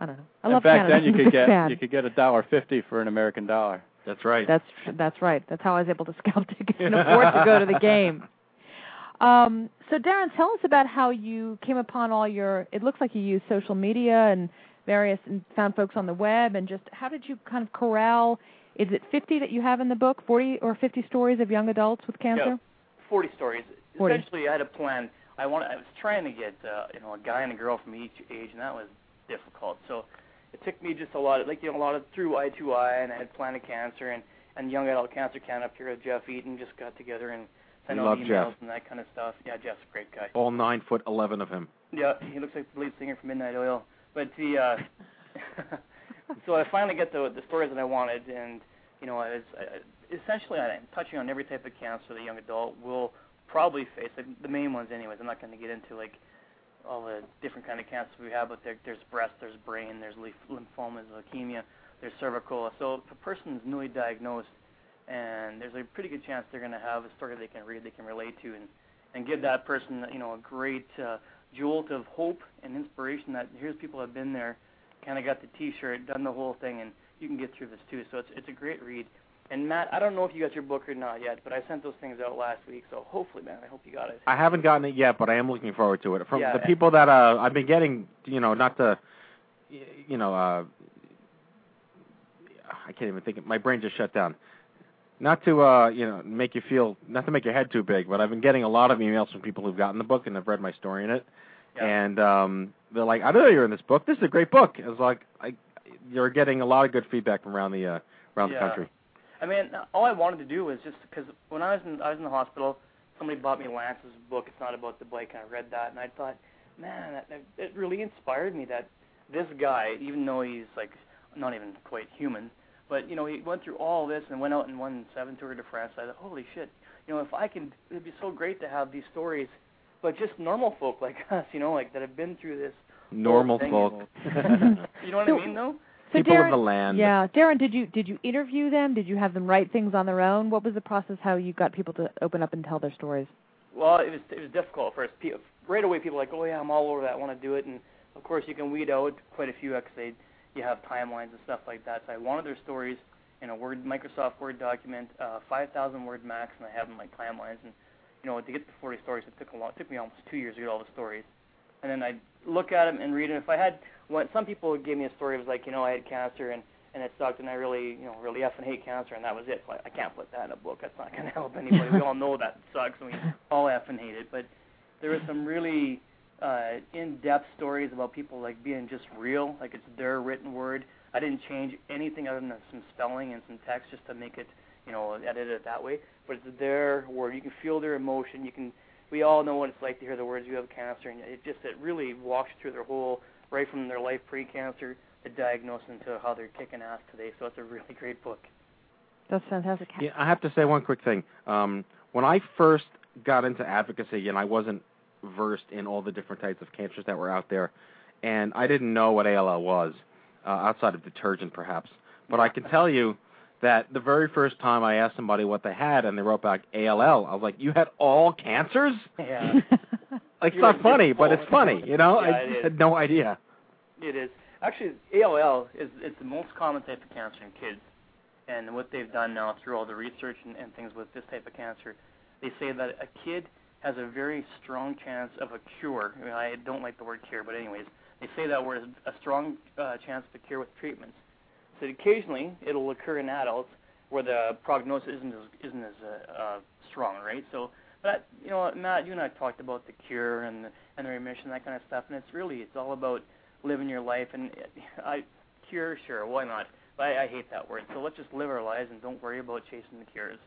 Speaker 3: don't know. I
Speaker 6: and
Speaker 3: love
Speaker 6: back
Speaker 3: Canada.
Speaker 6: then you could get
Speaker 3: sad.
Speaker 6: you could get a dollar fifty for an American dollar.
Speaker 5: That's right.
Speaker 3: That's that's right. That's how I was able to scalp tickets and afford to go to the game. Um, so Darren, tell us about how you came upon all your. It looks like you used social media and various and found folks on the web, and just how did you kind of corral? Is it 50 that you have in the book, 40 or 50 stories of young adults with cancer?
Speaker 9: Yeah, 40 stories.
Speaker 3: 40.
Speaker 9: Essentially, I had a plan. I want I was trying to get uh, you know a guy and a girl from each age, and that was difficult. So it took me just a lot of like you know a lot of through I2Y, and I had Planet Cancer and and Young Adult Cancer Can up here with Geoff Eaton just got together and sent out emails
Speaker 5: Geoff.
Speaker 9: and that kind of stuff. Yeah, Geoff's a great guy.
Speaker 5: All nine foot eleven of him.
Speaker 9: Yeah, he looks like the lead singer from Midnight Oil. But the uh so I finally get the the stories that I wanted, and you know, I was I, essentially I'm touching on every type of cancer the young adult will probably face. Like, the main ones, anyways. I'm not going to get into like all the different kind of cancers we have, but there, there's breast, there's brain, there's lymph- lymphomas, leukemia, there's cervical. So if a person is newly diagnosed, and there's a pretty good chance they're going to have a story they can read, they can relate to, and and give that person, you know, a great uh, jolt of hope and inspiration. That here's people have been there, kind of got the T-shirt, done the whole thing, and you can get through this too. So it's it's a great read. And Matt, I don't know if you got your book or not yet, but I sent those things out last week, so hopefully, man, I hope you got it.
Speaker 5: I haven't gotten it yet, but I am looking forward to it. From
Speaker 9: Yeah.
Speaker 5: the people that uh, I've been getting, you know, not to, you know, uh, I can't even think. My brain just shut down. Not to, uh, you know, make you feel, not to make your head too big, but I've been getting a lot of emails from people who've gotten the book and have read my story in it, and um, they're like, "I know you're in this book. This is a great book." It's like, I, you're getting a lot of good feedback from around the uh, around
Speaker 9: Yeah.
Speaker 5: the country.
Speaker 9: I mean, all I wanted to do was just because when I was in I was in the hospital, somebody bought me Lance's book. It's not about the bike, and I read that, and I thought, man, that, it really inspired me that this guy, even though he's like not even quite human, but you know he went through all this and went out and won seven Tour de France. I thought, holy shit, you know, if I can, it'd be so great to have these stories, but just normal folk like us, you know, like that have been through this.
Speaker 5: Normal folk.
Speaker 9: You know what I mean, though?
Speaker 3: So
Speaker 5: People
Speaker 3: Darren,
Speaker 5: of the land.
Speaker 3: Yeah, Darren, did you did you interview them? Did you have them write things on their own? What was the process? How you got people to open up and tell their stories?
Speaker 9: Well, it was it was difficult at first. Pe- Right away, people were like, oh yeah, I'm all over that. I want to do it, and of course you can weed out quite a few because they you have timelines and stuff like that. So I wanted their stories in a Word Microsoft Word document, uh, 5,000 word max, and I have them like timelines. And you know, to get the 40 stories, it took a long, it took me almost two years to get all the stories. And then I'd look at them and read them. If I had, when some people gave me a story, it was like, you know, I had cancer and and it sucked, and I really, you know, really effing hate cancer, and that was it. So I, I can't put that in a book. That's not going to help anybody. we all know that sucks, and we all effing hate it. But there were some really uh, in-depth stories about people like being just real, like it's their written word. I didn't change anything other than some spelling and some text just to make it, you know, edit it that way. But it's their word. You can feel their emotion. You can. We all know what it's like to hear the words "you have cancer," and it just it really walks through their whole, right from their life pre-cancer, the diagnosis, to how they're kicking ass today. So it's a really great book.
Speaker 3: That's fantastic.
Speaker 5: Yeah, I have to say one quick thing. Um, when I first got into advocacy, and I wasn't versed in all the different types of cancers that were out there, and I didn't know what ALL was uh, outside of detergent, perhaps. But I can tell you that the very first time I asked somebody what they had, and they wrote back ALL, I was like, "You had all cancers?"
Speaker 9: Yeah.
Speaker 5: Like, it's not funny, but it's funny, you know.
Speaker 9: Yeah,
Speaker 5: I had no idea.
Speaker 9: It is actually ALL is it's the most common type of cancer in kids, and what they've done now through all the research and, and things with this type of cancer, they say that a kid has a very strong chance of a cure. I, mean, I don't like the word cure, but anyways, they say that word a strong uh, chance to cure with treatments. So occasionally it'll occur in adults where the prognosis isn't as isn't as uh, uh, strong, right? So, but you know, Matt, you and I talked about the cure and the, and the remission, that kind of stuff, and it's really it's all about living your life. And I cure, sure, why not? But I, I hate that word. So let's just live our lives and don't worry about chasing the cures.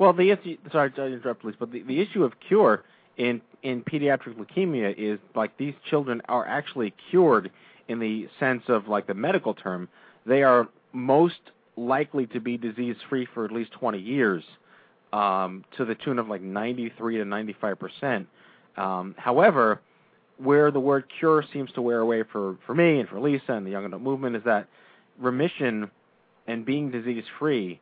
Speaker 5: Well, the issue, sorry to interrupt, please, but the, the issue of cure in in pediatric leukemia is like these children are actually cured in the sense of like the medical term. They are most likely to be disease free for at least 20 years, um, to the tune of like 93 to 95 percent. Um, however, where the word cure seems to wear away for for me and for Lisa and the young adult movement is that remission and being disease free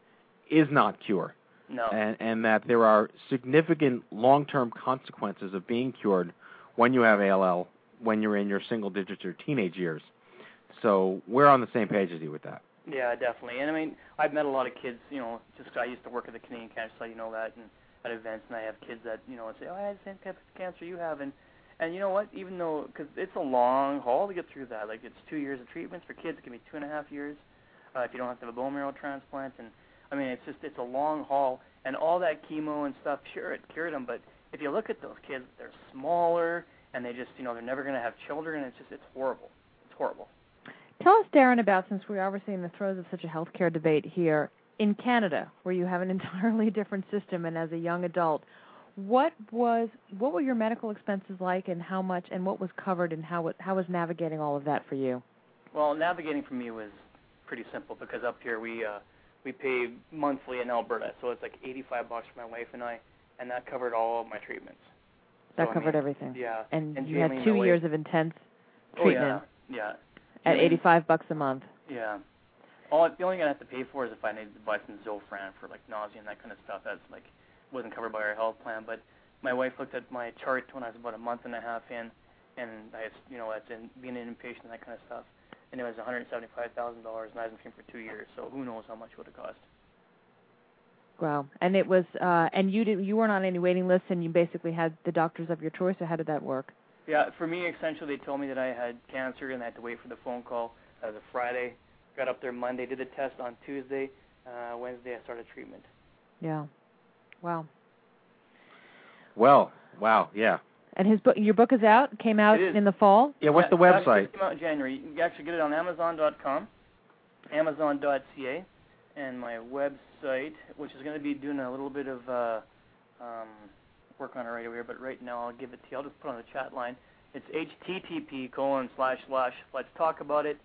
Speaker 5: is not cure
Speaker 9: No.
Speaker 5: and, and that there are significant long-term consequences of being cured when you have ALL when you're in your single digits or teenage years. So we're on the same page as you with that.
Speaker 9: Yeah, definitely. And I mean, I've met a lot of kids. You know, just I used to work at the Canadian Cancer Society, you know that, and at events, and I have kids that you know say, "Oh, I had the same type of cancer you have," and and you know what? Even though, because it's a long haul to get through that. Like it's two years of treatments for kids. It can be two and a half years uh, if you don't have to have a bone marrow transplant. And I mean, it's just it's a long haul, and all that chemo and stuff. Sure, it cured them, but if you look at those kids, they're smaller and they just, you know, they're never going to have children. And It's just, it's horrible. It's horrible.
Speaker 3: Tell us, Darren, about since we're obviously in the throes of such a healthcare debate here in Canada, where you have an entirely different system, and as a young adult, what was what were your medical expenses like, and how much, and what was covered, and how it, how was navigating all of that for you?
Speaker 9: Well, navigating for me was pretty simple because up here we uh, we pay monthly in Alberta, so it's like 85 bucks for my wife and I, and that covered all of my treatments.
Speaker 3: That
Speaker 9: So, I
Speaker 3: covered
Speaker 9: mean,
Speaker 3: everything.
Speaker 9: Yeah.
Speaker 3: And,
Speaker 9: and
Speaker 3: you had two
Speaker 9: wife-
Speaker 3: years of intense treatment.
Speaker 9: Oh yeah, yeah,
Speaker 3: at 85 bucks a month.
Speaker 9: Yeah. All the only thing I have to pay for is if I need to buy some Zofran for like nausea and that kind of stuff. That's like wasn't covered by our health plan. But my wife looked at my chart when I was about a month and a half in, and I, you know, that's in being an inpatient and that kind of stuff. And it was one hundred seventy-five thousand dollars, and I was in for two years. So who knows how much it would have cost?
Speaker 3: Wow. And it was uh and you did you weren't on any waiting list and you basically had the doctors of your choice or how did that work?
Speaker 9: Yeah, for me, essentially, they told me that I had cancer and I had to wait for the phone call. That was a Friday. Got up there Monday, did the test on Tuesday. Uh, Wednesday, I started treatment.
Speaker 3: Yeah. Wow.
Speaker 5: Well, wow, yeah.
Speaker 3: And his book your book is out, came out in the fall?
Speaker 5: Yeah, what's the
Speaker 9: it
Speaker 5: website?
Speaker 9: came out in January. You can actually get it on Amazon.com, Amazon.ca, and my website, which is going to be doing a little bit of uh, um, work on it right over here. But right now, I'll give it to you. I'll just put it on the chat line. It's http colon slash slash let's talk about it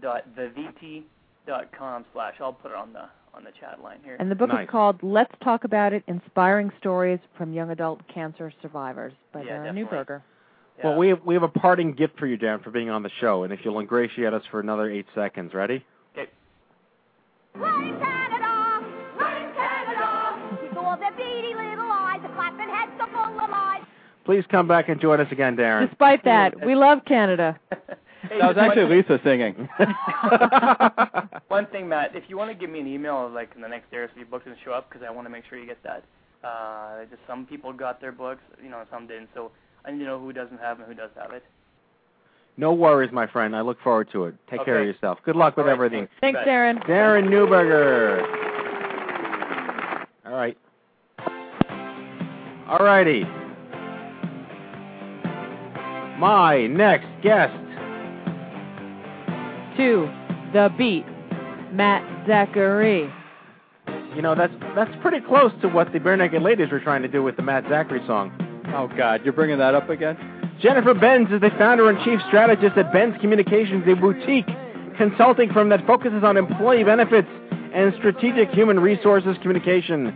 Speaker 9: dot viviti dot com slash. I'll put it on the on the chat line here.
Speaker 3: And the book
Speaker 5: Nice.
Speaker 3: is called Let's Talk About It: Inspiring Stories from Young Adult Cancer Survivors by
Speaker 9: Yeah,
Speaker 3: Darren
Speaker 9: definitely.
Speaker 3: Neuberger.
Speaker 9: Yeah.
Speaker 5: Well, we have we have a parting gift for you, Dan, for being on the show, and if you'll ingratiate us for another eight seconds, ready?
Speaker 9: Okay.
Speaker 5: Please come back and join us again, Darren.
Speaker 3: Despite that, we love Canada.
Speaker 9: Hey,
Speaker 6: That was actually Lisa singing.
Speaker 9: One thing, Matt, if you want to give me an email like in the next day or so your book doesn't show up because I want to make sure you get that. Uh, just some people got their books, you know, some didn't. So I need to know who doesn't have and who does have it.
Speaker 5: no worries, my friend. I look forward to it. Take care of yourself. Good luck with
Speaker 9: All right,
Speaker 5: everything.
Speaker 3: Thanks,
Speaker 9: Bet.
Speaker 3: Darren.
Speaker 5: Darren Neuberger. All right. All righty. My next guest.
Speaker 3: To the beat, Matt Zachary.
Speaker 5: You know, that's that's pretty close to what the Barenaked Ladies were trying to do with the Matt Zachary song.
Speaker 6: oh God, you're bringing that up again?
Speaker 5: Jennifer Benz is the founder and chief strategist at Benz Communications, a boutique consulting firm that focuses on employee benefits and strategic human resources communication.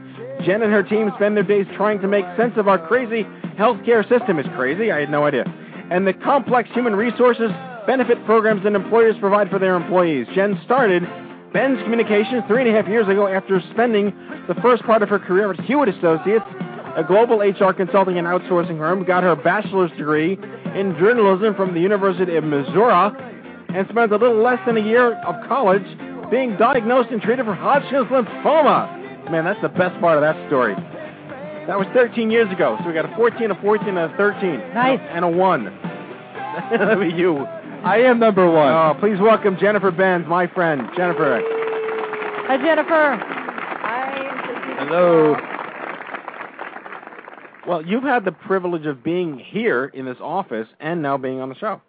Speaker 5: Jen and her team spend their days trying to make sense of our crazy healthcare system. It's crazy, I had no idea. And the complex human resources benefit programs that employers provide for their employees. Jen started Benz Communications three and a half years ago after spending the first part of her career at Hewitt Associates, a global HR consulting and outsourcing firm, got her bachelor's degree in journalism from the University of Missouri, and spent a little less than a year of college being diagnosed and treated for Hodgkin's lymphoma. Man, that's the best part of that story. That was 13 years ago, so we got a 14, a 14, and a 13.
Speaker 3: Nice.
Speaker 5: And a 1. That'll be you.
Speaker 6: I am number one.
Speaker 5: Oh, please welcome Jennifer Benz, my friend. Jennifer.
Speaker 3: Hi, Jennifer.
Speaker 6: Hello.
Speaker 5: Well, you've had the privilege of being here in this office and now being on the show.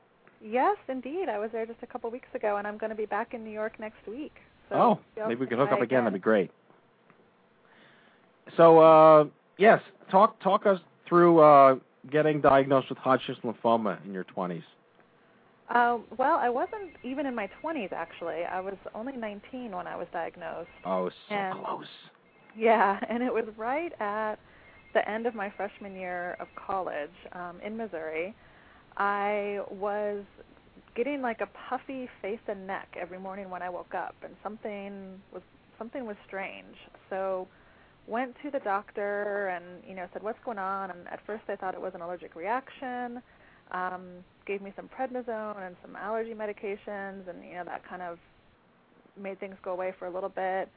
Speaker 10: Yes, indeed. I was there just a couple weeks ago, and I'm going to be back in New York next week. So
Speaker 5: oh, maybe we
Speaker 10: free
Speaker 5: can hook up
Speaker 10: try
Speaker 5: again. That'd be great. So, uh, yes, talk talk us through uh, getting diagnosed with Hodgkin's lymphoma in your 20s.
Speaker 10: Uh, well, I wasn't even in my 20s actually. I was only 19 when I was diagnosed.
Speaker 5: Oh, so
Speaker 10: And-
Speaker 5: close.
Speaker 10: Yeah, and it was right at the end of my freshman year of college um, in Missouri. I was getting like a puffy face and neck every morning when I woke up, and something was something was strange. So went to the doctor and you know said what's going on. And at first I thought it was an allergic reaction. Um, gave me some prednisone and some allergy medications, and you know that kind of made things go away for a little bit.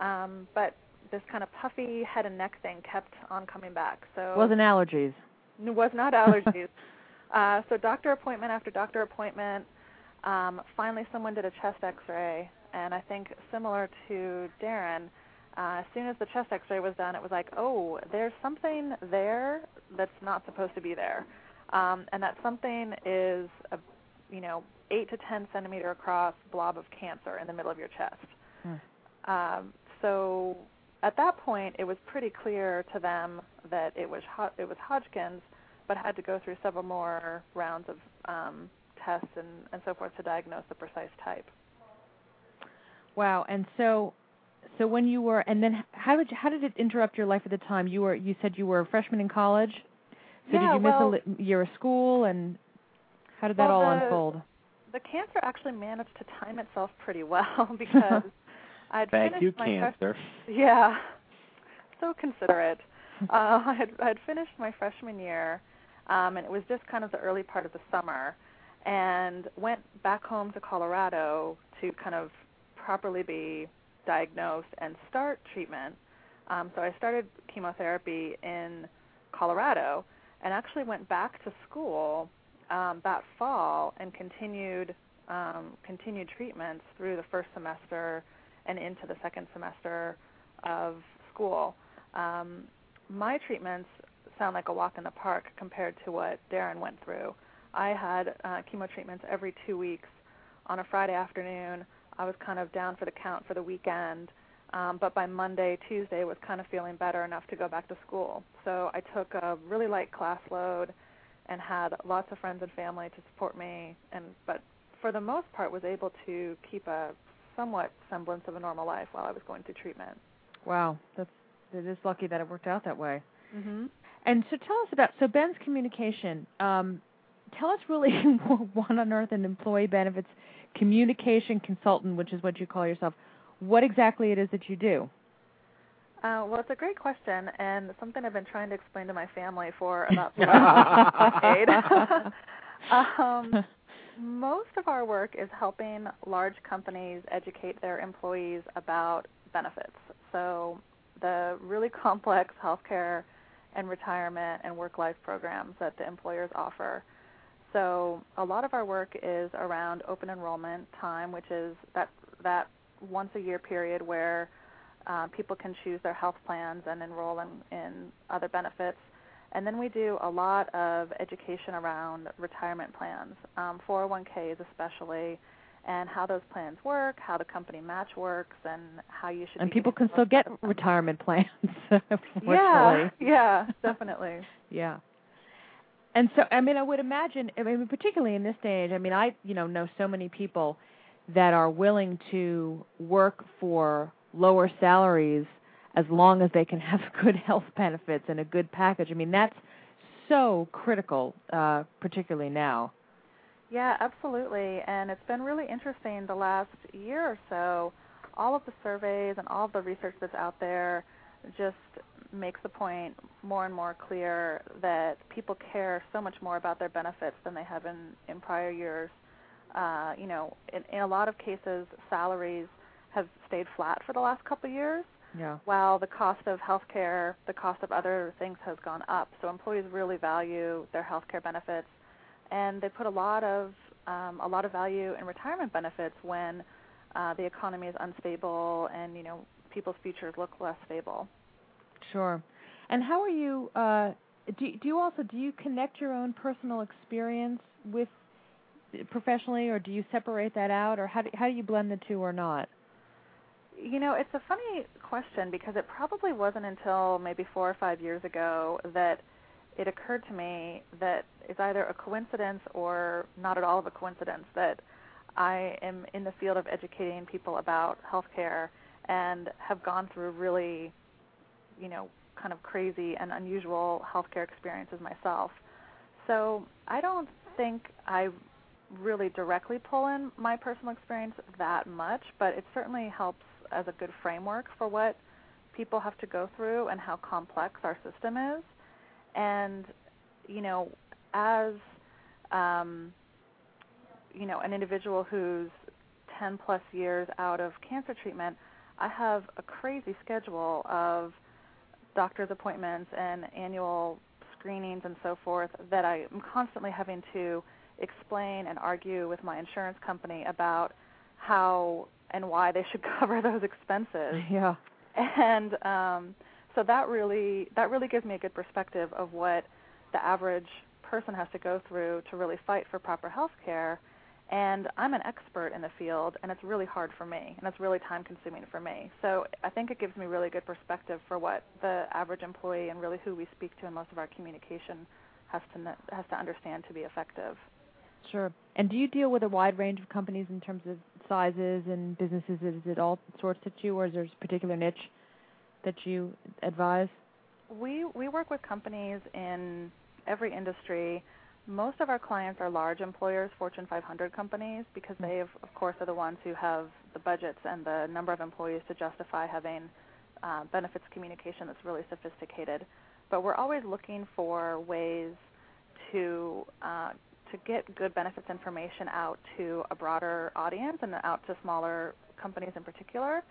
Speaker 10: Um, but this kind of puffy head and neck thing kept on coming back. So
Speaker 3: Wasn't allergies.
Speaker 10: it was not allergies. uh, so doctor appointment after doctor appointment. Um, finally, someone did a chest X-ray, and I think similar to Darren, uh, as soon as the chest X-ray was done, it was like, oh, there's something there that's not supposed to be there, um, and that something is a you know eight to ten centimeter across blob of cancer in the middle of your chest.
Speaker 3: Hmm.
Speaker 10: Um, so at that point, it was pretty clear to them that it was Ho- it was Hodgkin's, but had to go through several more rounds of um, tests and, and so forth to diagnose the precise type.
Speaker 3: Wow. And so, so when you were, and then how did you, how did it interrupt your life at the time? You were you said you were a freshman in college. So
Speaker 10: Yeah,
Speaker 3: did you miss
Speaker 10: well-
Speaker 3: a year of school, and how did that
Speaker 10: Well,
Speaker 3: all
Speaker 10: the-
Speaker 3: unfold?
Speaker 10: The cancer actually managed to time itself pretty well because I'd
Speaker 5: Thank
Speaker 10: finished
Speaker 5: you,
Speaker 10: my fresh-
Speaker 5: cancer.
Speaker 10: Yeah, so considerate. uh, I had I had finished my freshman year, um, and it was just kind of the early part of the summer, and went back home to Colorado to kind of properly be diagnosed and start treatment. Um, so I started chemotherapy in Colorado, and actually went back to school um, that fall and continued um, continued treatments through the first semester and into the second semester of school. Um, my treatments sound like a walk in the park compared to what Darren went through. I had uh, chemo treatments every two weeks on a Friday afternoon. I was kind of down for the count for the weekend, um, but by Monday, Tuesday was kind of feeling better enough to go back to school. So I took a really light class load and had lots of friends and family to support me, and but for the most part was able to keep a somewhat semblance of a normal life while I was going through treatment.
Speaker 3: Wow, that's it is lucky that it worked out that way.
Speaker 10: Mm-hmm.
Speaker 3: And so tell us about so Benz communication. Um, tell us really one on earth an employee benefits communication consultant, which is what you call yourself. What exactly it is that you do?
Speaker 10: Uh, well, it's a great question, and something I've been trying to explain to my family for about the last decade. um, most of our work is helping large companies educate their employees about benefits. So, the really complex healthcare and retirement and work-life programs that the employers offer. So, a lot of our work is around open enrollment time, which is that that once a year period where uh, people can choose their health plans and enroll in, in other benefits. And then we do a lot of education around retirement plans, um, 401ks especially, and how those plans work, how the company match works, and how you should.
Speaker 3: And people can still get
Speaker 10: out of them.
Speaker 3: retirement plans.
Speaker 10: Yeah, yeah, definitely.
Speaker 3: Yeah. And so, I mean, I would imagine, I mean, particularly in this day and age, I mean, I, you know, know so many people that are willing to work for lower salaries as long as they can have good health benefits and a good package. I mean, that's so critical, uh, particularly now.
Speaker 10: Yeah, absolutely. And it's been really interesting the last year or so. All of the surveys and all of the research that's out there just makes the point more and more clear that people care so much more about their benefits than they have in, in prior years. Uh, you know, in, in a lot of cases, salaries have stayed flat for the last couple of years,
Speaker 3: Yeah.
Speaker 10: while the cost of healthcare, the cost of other things has gone up. So employees really value their healthcare benefits, and they put a lot of um, a lot of value in retirement benefits when uh, the economy is unstable and you know people's futures look less stable.
Speaker 3: Sure. And how are you? Uh, do do you also do you connect your own personal experience with professionally, or do you separate that out, or how do how do you blend the two, or not?
Speaker 10: You know, it's a funny question because it probably wasn't until maybe four or five years ago that it occurred to me that it's either a coincidence or not at all of a coincidence that I am in the field of educating people about healthcare and have gone through really, you know, kind of crazy and unusual healthcare experiences myself. So I don't think I really directly pull in my personal experience that much, but it certainly helps as a good framework for what people have to go through and how complex our system is. And, you know, as um, you know, an individual who's 10 plus years out of cancer treatment, I have a crazy schedule of doctor's appointments and annual screenings and so forth that I am constantly having to explain and argue with my insurance company about how and why they should cover those expenses.
Speaker 3: Yeah.
Speaker 10: And um, so that really that really gives me a good perspective of what the average person has to go through to really fight for proper health care. And I'm an expert in the field, and it's really hard for me, and it's really time consuming for me. So I think it gives me really good perspective for what the average employee and really who we speak to in most of our communication has to has to understand to be effective.
Speaker 3: Sure. And do you deal with a wide range of companies in terms of sizes and businesses? Is it all sorts at you, or is there a particular niche that you advise?
Speaker 10: We we work with companies in every industry. Most of our clients are large employers, Fortune 500 companies, because they, of, of course, are the ones who have the budgets and the number of employees to justify having uh, benefits communication that's really sophisticated. But we're always looking for ways to uh, to get good benefits information out to a broader audience and out to smaller companies in particular.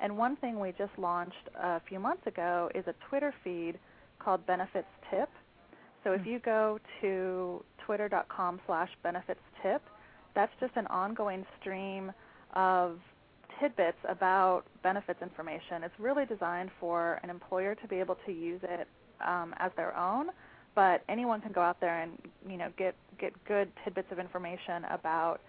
Speaker 10: And one thing we just launched a few months ago is a Twitter feed called Benefits Tip. So if you go to twitter.com slash benefits tip, that's just an ongoing stream of tidbits about benefits information. It's really designed for an employer to be able to use it um, as their own, but anyone can go out there and you know get get good tidbits of information about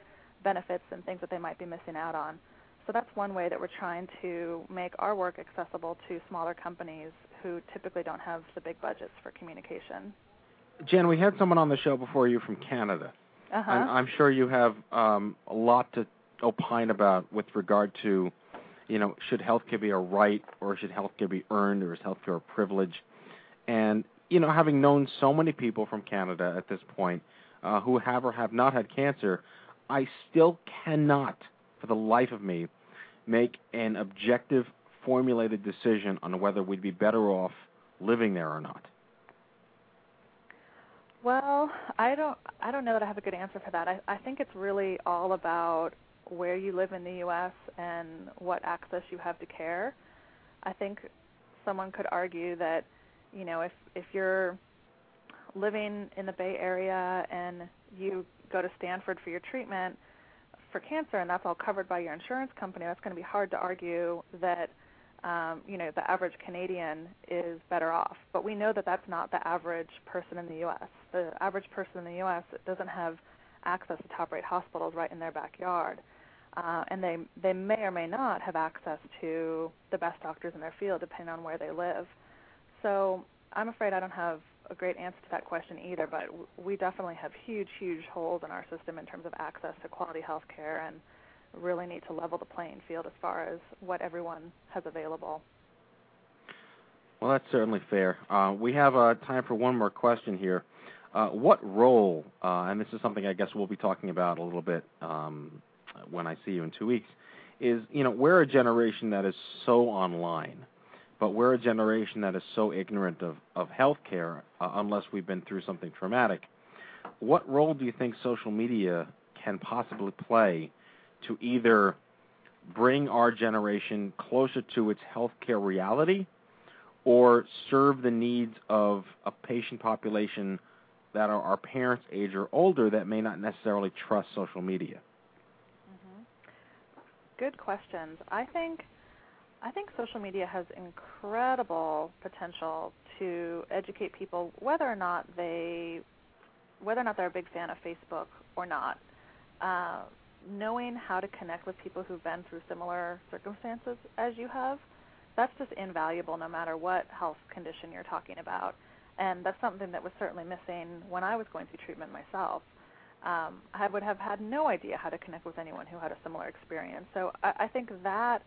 Speaker 10: benefits and things that they might be missing out on. So that's one way that we're trying to make our work accessible to smaller companies who typically don't have the big budgets for communication.
Speaker 5: Jen, we had someone on the show before you from Canada.
Speaker 10: Uh-huh.
Speaker 5: I'm, I'm sure you have um, a lot to opine about with regard to, you know, should healthcare be a right or should healthcare be earned or is healthcare a privilege? And you know, having known so many people from Canada at this point uh, who have or have not had cancer, I still cannot, for the life of me, make an objective, formulated decision on whether we'd be better off living there or not.
Speaker 10: Well, I don't I don't know that I have a good answer for that. I, I think it's really all about where you live in the US and what access you have to care. I think someone could argue that, you know, if if you're living in the Bay Area and you go to Stanford for your treatment for cancer and that's all covered by your insurance company, that's going to be hard to argue that um, you know, the average Canadian is better off. But we know that that's not the average person in the U.S. The average person in the U.S. doesn't have access to top-rate hospitals right in their backyard, uh, and they they may or may not have access to the best doctors in their field, depending on where they live. So I'm afraid I don't have a great answer to that question either. But we definitely have huge, huge holes in our system in terms of access to quality health care and really need to level the playing field as far as what everyone has available.
Speaker 5: Well, that's certainly fair. Uh, we have uh, time for one more question here. Uh, what role, uh, and this is something I guess we'll be talking about a little bit um, when I see you in two weeks, is you know we're a generation that is so online, but we're a generation that is so ignorant of of healthcare uh, unless we've been through something traumatic. What role do you think social media can possibly play to either bring our generation closer to its healthcare reality or serve the needs of a patient population that are our parents' age or older that may not necessarily trust social media?
Speaker 10: Mm-hmm. Good questions. I think I think social media has incredible potential to educate people whether or not they whether or not they're a big fan of Facebook or not. Uh, knowing how to connect with people who've been through similar circumstances as you have, that's just invaluable no matter what health condition you're talking about. And that's something that was certainly missing when I was going through treatment myself. Um, I would have had no idea how to connect with anyone who had a similar experience. So I, I think that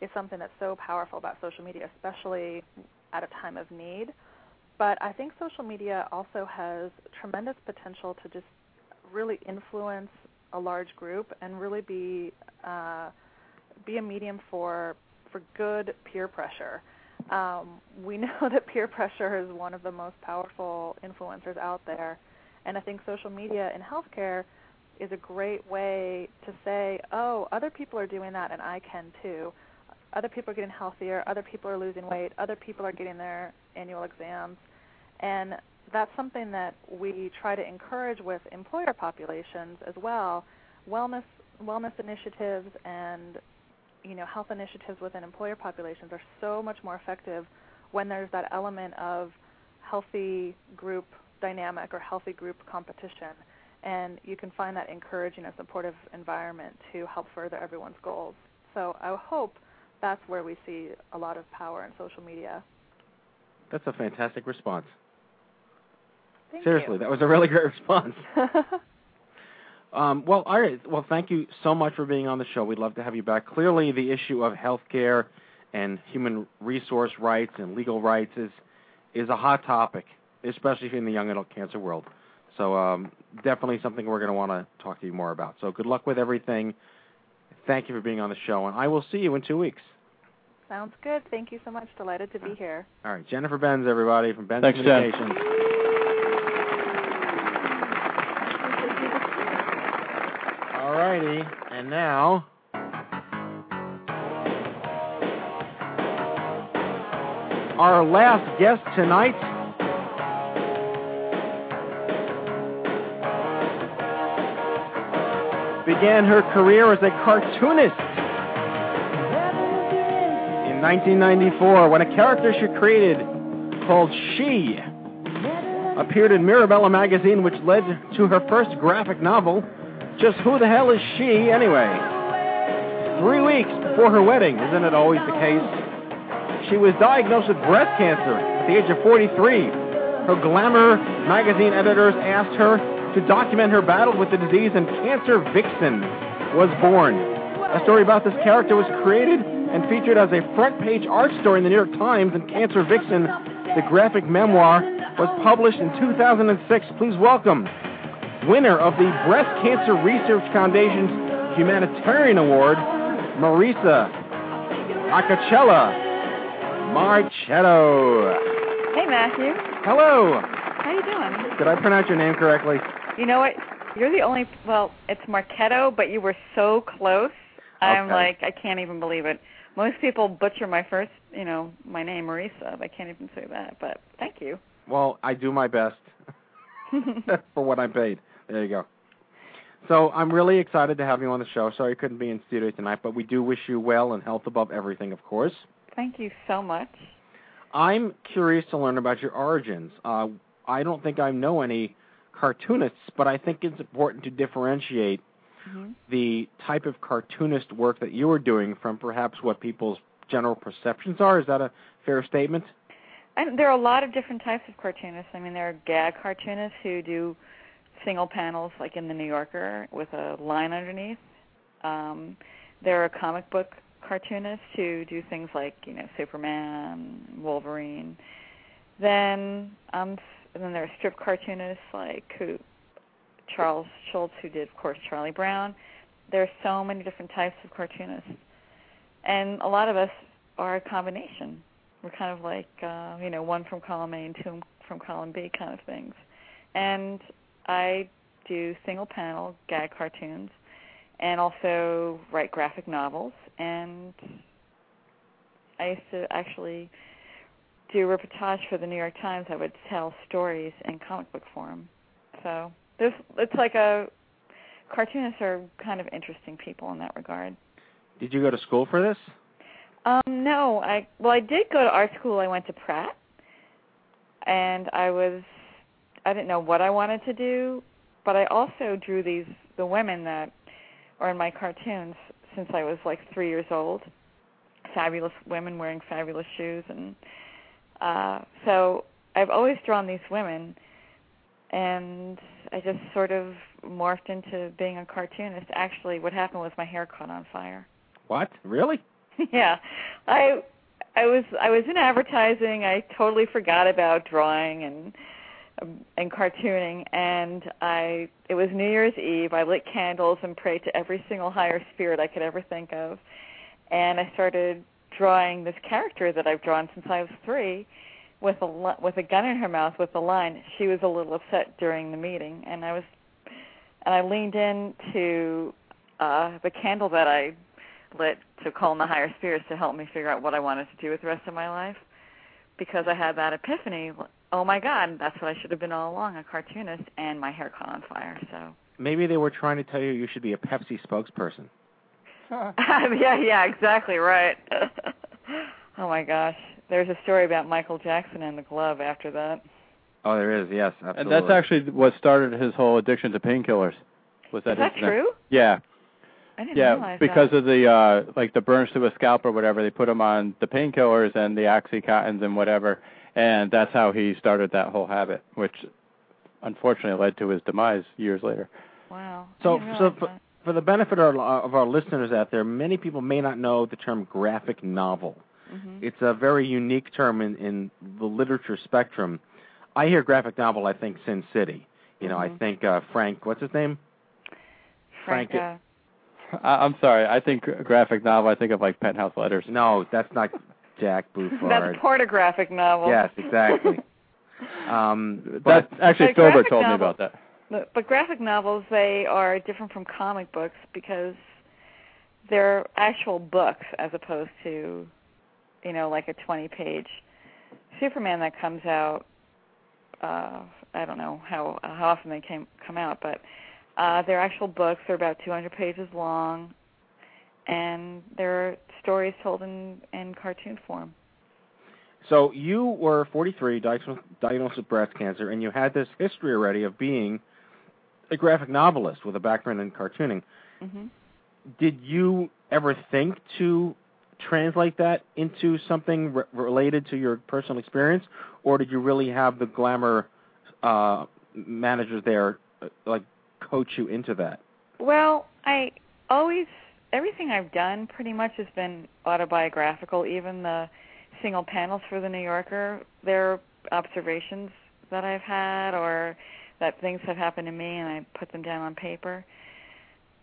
Speaker 10: is something that's so powerful about social media, especially at a time of need. But I think social media also has tremendous potential to just really influence a large group and really be uh, be a medium for for good peer pressure. Um, we know that peer pressure is one of the most powerful influencers out there, and I think social media in healthcare is a great way to say, oh, other people are doing that and I can too. Other people are getting healthier, other people are losing weight, other people are getting their annual exams. And that's something that we try to encourage with employer populations as well. Wellness wellness initiatives and you know health initiatives within employer populations are so much more effective when there's that element of healthy group dynamic or healthy group competition. And you can find that encouraging and supportive environment to help further everyone's goals. So I hope that's where we see a lot of power in social media.
Speaker 5: That's a fantastic response.
Speaker 10: Thank
Speaker 5: Seriously,
Speaker 10: you.
Speaker 5: that was a really great response. Um, well, all right. Well, thank you so much for being on the show. We'd love to have you back. Clearly, the issue of health care and human resource rights and legal rights is is a hot topic, especially in the young adult cancer world. So um, definitely something we're going to want to talk to you more about. So good luck with everything. Thank you for being on the show, and I will see you in two weeks.
Speaker 10: Sounds good. Thank you so much. Delighted to be here.
Speaker 5: All right, Jennifer Benz, everybody from Benz
Speaker 6: Thanks,
Speaker 5: Communications. All righty, and now our last guest tonight. Began her career as a cartoonist in 1994 when a character she created called She appeared in Mirabella magazine, which led to her first graphic novel. Just who the hell is she, anyway? Three weeks before her wedding, isn't it always the case? She was diagnosed with breast cancer at the age of 43. Her Glamour magazine editors asked her to document her battle with the disease, and Cancer Vixen was born. A story about this character was created and featured as a front page art story in the New York Times, and Cancer Vixen, the graphic memoir, was published in 2006. Please welcome winner of the Breast Cancer Research Foundation's Humanitarian Award, Marisa Acocella Marchetto.
Speaker 11: Hey, Matthew.
Speaker 5: Hello.
Speaker 11: How you doing?
Speaker 5: Did I pronounce your name correctly?
Speaker 11: You know what? You're the only. Well, it's Marchetto, but you were so close.
Speaker 5: Okay.
Speaker 11: I'm like, I can't even believe it. Most people butcher my first, you know, my name, Marisa. I can't even say that. But thank you.
Speaker 5: Well, I do my best for what I'm paid. There you go. So I'm really excited to have you on the show. Sorry you couldn't be in studio tonight, but we do wish you well and health above everything, of course.
Speaker 11: Thank you so much.
Speaker 5: I'm curious to learn about your origins. Uh, I don't think I know any cartoonists, but I think it's important to differentiate
Speaker 11: hmm
Speaker 5: the type of cartoonist work that you are doing from perhaps what people's general perceptions are. Is that a fair statement?
Speaker 11: And there are a lot of different types of cartoonists. I mean, there are gag cartoonists who do single panels, like in the New Yorker, with a line underneath. Um, there are comic book cartoonists who do things like, you know, Superman, Wolverine. Then, um, then there are strip cartoonists like who Charles Schulz, who did, of course, Charlie Brown. There are so many different types of cartoonists, and a lot of us are a combination. We're kind of like, uh, you know, one from column A and two from column B kind of things. And I do single panel gag cartoons, and also write graphic novels. And I used to actually do reportage for the New York Times. I would tell stories in comic book form. So there's it's like a cartoonists are kind of interesting people in that regard.
Speaker 5: Did you go to school for this?
Speaker 11: Um, no, I well, I did go to art school. I went to Pratt, and I was I didn't know what I wanted to do, but I also drew these the women that are in my cartoons since I was like three years old. Fabulous women wearing fabulous shoes, and uh, so I've always drawn these women, and I just sort of morphed into being a cartoonist. Actually, what happened was my hair caught on fire.
Speaker 5: What? Really?
Speaker 11: yeah, I I was I was in advertising. I totally forgot about drawing and and cartooning, and I it was New Year's Eve. I lit candles and prayed to every single higher spirit I could ever think of, and I started drawing this character that I've drawn since I was three, with a with a gun in her mouth with a line. She was a little upset during the meeting, and I was and I leaned into uh the candle that I lit to call in the higher spirits to help me figure out what I wanted to do with the rest of my life because I had that epiphany. Oh my God, that's what I should have been all along, a cartoonist, and my hair caught on fire. So
Speaker 5: Maybe they were trying to tell you you should be a Pepsi spokesperson.
Speaker 11: yeah, yeah, exactly right. oh my gosh, there's a story about Michael Jackson and the glove after that.
Speaker 5: Oh, there is. Yes, absolutely.
Speaker 6: And that's actually what started his whole addiction to painkillers. Was that
Speaker 11: Is that
Speaker 6: incident.
Speaker 11: true?
Speaker 6: Yeah.
Speaker 11: I didn't
Speaker 6: yeah,
Speaker 11: realize
Speaker 6: because
Speaker 11: that.
Speaker 6: of the uh like the burns to his scalp or whatever, they put him on the painkillers and the oxycontins and whatever, and that's how he started that whole habit, which unfortunately led to his demise years later.
Speaker 11: Wow.
Speaker 5: So, so for, for the benefit of our, of our listeners out there, many people may not know the term graphic novel.
Speaker 11: Mhm.
Speaker 5: It's a very unique term in, in the literature spectrum. I hear graphic novel, I think Sin City. You know, I
Speaker 11: Mhm.
Speaker 5: think uh, Frank, what's his name?
Speaker 11: Frank,
Speaker 5: Frank-
Speaker 11: uh,
Speaker 6: I, I'm sorry, I think graphic novel. I think of like penthouse letters.
Speaker 5: No, that's not Jack Bouffard.
Speaker 11: that's pornographic novel.
Speaker 5: Yes, exactly. um,
Speaker 6: That's
Speaker 5: but
Speaker 6: actually
Speaker 11: But
Speaker 6: Filbert
Speaker 11: graphic
Speaker 6: told me about that.
Speaker 11: But, but graphic novels, they are different from comic books because they're actual books as opposed to, you know, like a 20-page Superman that comes out. Uh, I don't know how how often they came come out, but uh, they're actual books. They're about 200 pages long, and they're stories told in in cartoon form.
Speaker 5: So you were 43, diagnosed, diagnosed with breast cancer, and you had this history already of being a graphic novelist with a background in cartooning.
Speaker 11: hmm
Speaker 5: Did you ever think to translate that into something re- related to your personal experience, or did you really have the glamour uh, managers there, uh, like coach you into that?
Speaker 11: Well, I always everything I've done pretty much has been autobiographical. Even the single panels for the New Yorker, they're observations that I've had or that things have happened to me and I put them down on paper.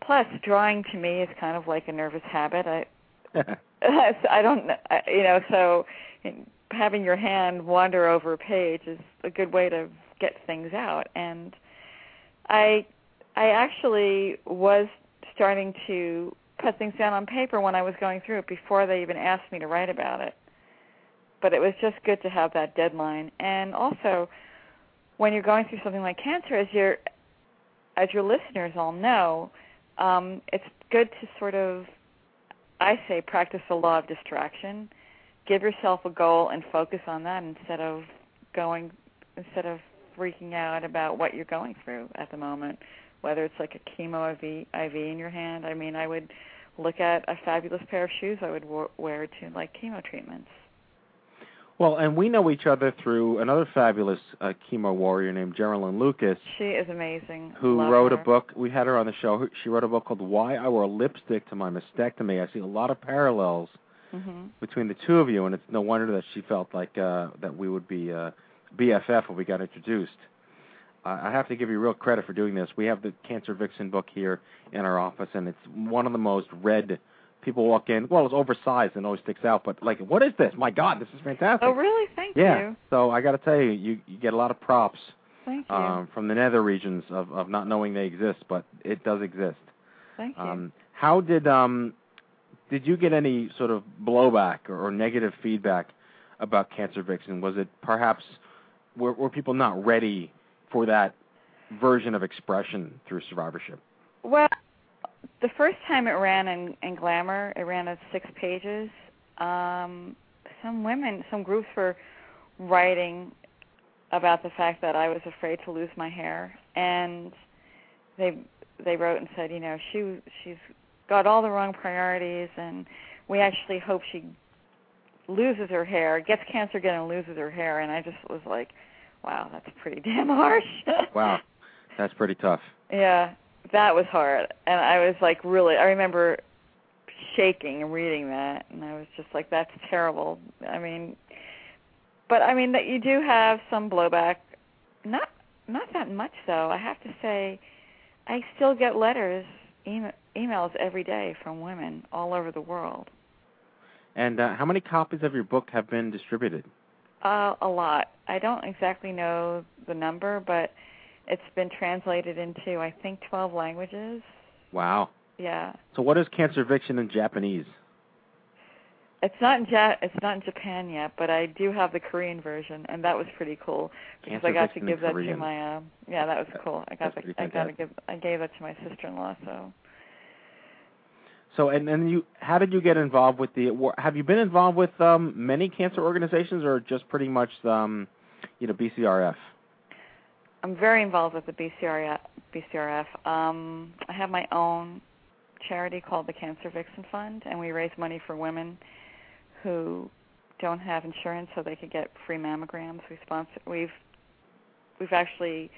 Speaker 11: Plus, drawing to me is kind of like a nervous habit. I I don't I- you know, so having your hand wander over a page is a good way to get things out and I I actually was starting to put things down on paper when I was going through it before they even asked me to write about it. But it was just good to have that deadline. And also, when you're going through something like cancer, as your as your listeners all know, um, it's good to sort of, I say, practice the law of distraction. Give yourself a goal and focus on that instead of going instead of freaking out about what you're going through at the moment whether it's like a chemo IV, IV in your hand. I mean, I would look at a fabulous pair of shoes I would wo- wear to like chemo treatments.
Speaker 5: Well, and we know each other through another fabulous uh, chemo warrior named Geralyn Lucas,
Speaker 11: She is amazing.
Speaker 5: who
Speaker 11: Love
Speaker 5: wrote
Speaker 11: her.
Speaker 5: a book. We had her on the show. She wrote a book called "Why I Wore Lipstick to My Mastectomy." I see a lot of parallels
Speaker 11: Mhm.
Speaker 5: between the two of you, and it's no wonder that she felt like uh, that we would be uh, BFF when we got introduced. I have to give you real credit for doing this. We have the Cancer Vixen book here in our office, and it's one of the most read. People walk in. Well, it's oversized and always sticks out, but like, what is this? My God, this is fantastic.
Speaker 11: Oh, really? Thank
Speaker 5: yeah.
Speaker 11: you.
Speaker 5: So I got to tell you, you you get a lot of props
Speaker 11: Thank you.
Speaker 5: um, from the nether regions of of not knowing they exist, but it does exist.
Speaker 11: Thank you.
Speaker 5: Um, how did um did you get any sort of blowback or, or negative feedback about Cancer Vixen? Was it perhaps were, were people not ready for that version of expression through survivorship?
Speaker 11: Well, the first time it ran in, in Glamour, it ran as six pages. Um, some women, some groups were writing about the fact that I was afraid to lose my hair, and they they wrote and said, you know, she she's got all the wrong priorities, and we actually hope she loses her hair, gets cancer again, and loses her hair. And I just was like, wow, that's pretty damn harsh.
Speaker 5: Wow, that's pretty tough.
Speaker 11: Yeah, that was hard. And I was like really I remember shaking and reading that and I was just like that's terrible. I mean but I mean that you do have some blowback. Not not that much though. I have to say I still get letters, email, emails every day from women all over the world.
Speaker 5: And uh, how many copies of your book have been distributed?
Speaker 11: Uh, a lot. I don't exactly know the number, but it's been translated into I think 12 languages.
Speaker 5: Wow.
Speaker 11: Yeah.
Speaker 5: So what is Cancer Vixen in Japanese?
Speaker 11: It's not in ja- it's not in Japan yet, but I do have the Korean version, and that was pretty cool because I got to give that to my uh, yeah, that was cool. I got the, I got to give I gave that to my sister-in-law. So
Speaker 5: So and and you how did you get involved with the have you been involved with um many cancer organizations or just pretty much um you know BCRF?
Speaker 11: I'm very involved with the BCRF. BCRF. Um, I have my own charity called the Cancer Vixen Fund, and we raise money for women who don't have insurance, so they could get free mammograms. We sponsor. We've we've actually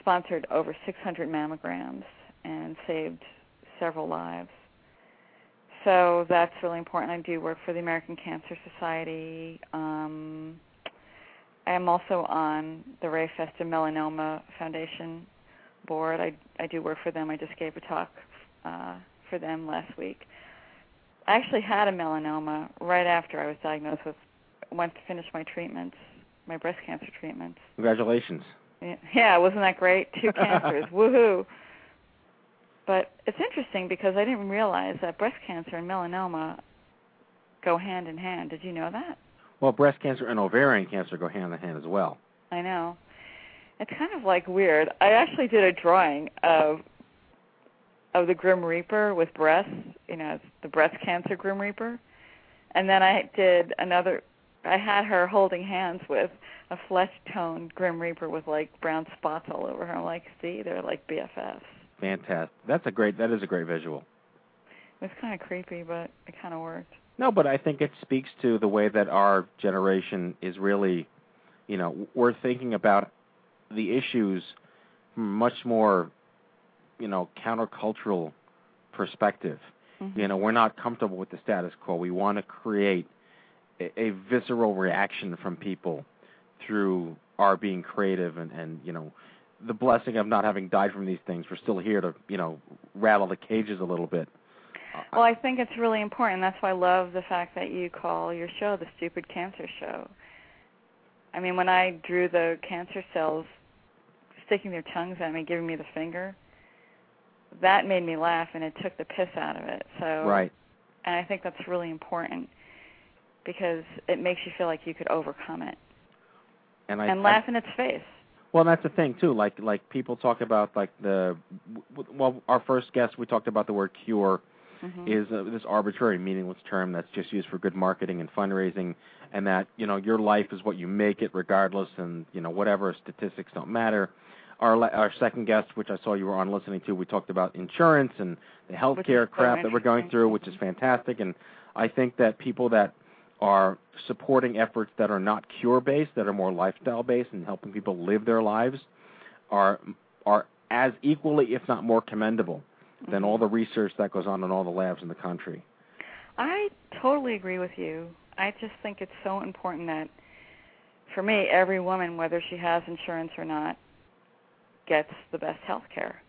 Speaker 11: sponsored over 600 mammograms and saved several lives. So that's really important. I do work for the American Cancer Society. Um, I am also on the Ray Festa Melanoma Foundation board. I I do work for them. I just gave a talk uh, for them last week. I actually had a melanoma right after I was diagnosed with. Went to finish my treatments, my breast cancer treatments.
Speaker 5: Congratulations.
Speaker 11: Yeah, Yeah, wasn't that great? Two cancers, woohoo! But it's interesting because I didn't realize that breast cancer and melanoma go hand in hand. Did you know that?
Speaker 5: Well, breast cancer and ovarian cancer go hand in hand as well.
Speaker 11: I know. It's kind of like weird. I actually did a drawing of of the Grim Reaper with breasts, you know, it's the breast cancer Grim Reaper. And then I did another I had her holding hands with a flesh toned Grim Reaper with like brown spots all over her. I'm like, see, they're like BFFs.
Speaker 5: Fantastic. That's a great. That is a great visual.
Speaker 11: It was kind of creepy, but it kind of worked.
Speaker 5: No, but I think it speaks to the way that our generation is really, you know, we're thinking about the issues from much more, you know, countercultural perspective.
Speaker 11: Mhm.
Speaker 5: You know, we're not comfortable with the status quo. We want to create a, a visceral reaction from people through our being creative and, and you know, the blessing of not having died from these things. We're still here to, you know, rattle the cages a little bit.
Speaker 11: Well, I think it's really important. That's why I love the fact that you call your show the Stupid Cancer Show. I mean, when I drew the cancer cells sticking their tongues at me, giving me the finger, that made me laugh and it took the piss out of it. So
Speaker 5: Right.
Speaker 11: and I think that's really important because it makes you feel like you could overcome it
Speaker 5: And I
Speaker 11: and
Speaker 5: I-
Speaker 11: laugh in its face.
Speaker 5: Well, that's the thing too. Like like people talk about like the well, our first guest we talked about the word cure
Speaker 11: Mhm.
Speaker 5: is uh, this arbitrary, meaningless term that's just used for good marketing and fundraising, and that you know your life is what you make it, regardless, and you know whatever statistics don't matter. Our our second guest, which I saw you were on listening to, we talked about insurance and the healthcare
Speaker 11: so
Speaker 5: crap that we're going through, which is fantastic. And I think that people that are supporting efforts that are not cure based, that are more lifestyle based, and helping people live their lives, are are as equally, if not more, commendable than mm-hmm. all the research that goes on in all the labs in the country.
Speaker 11: I totally agree with you. I just think it's so important that for me, every woman, whether she has insurance or not, gets the best health care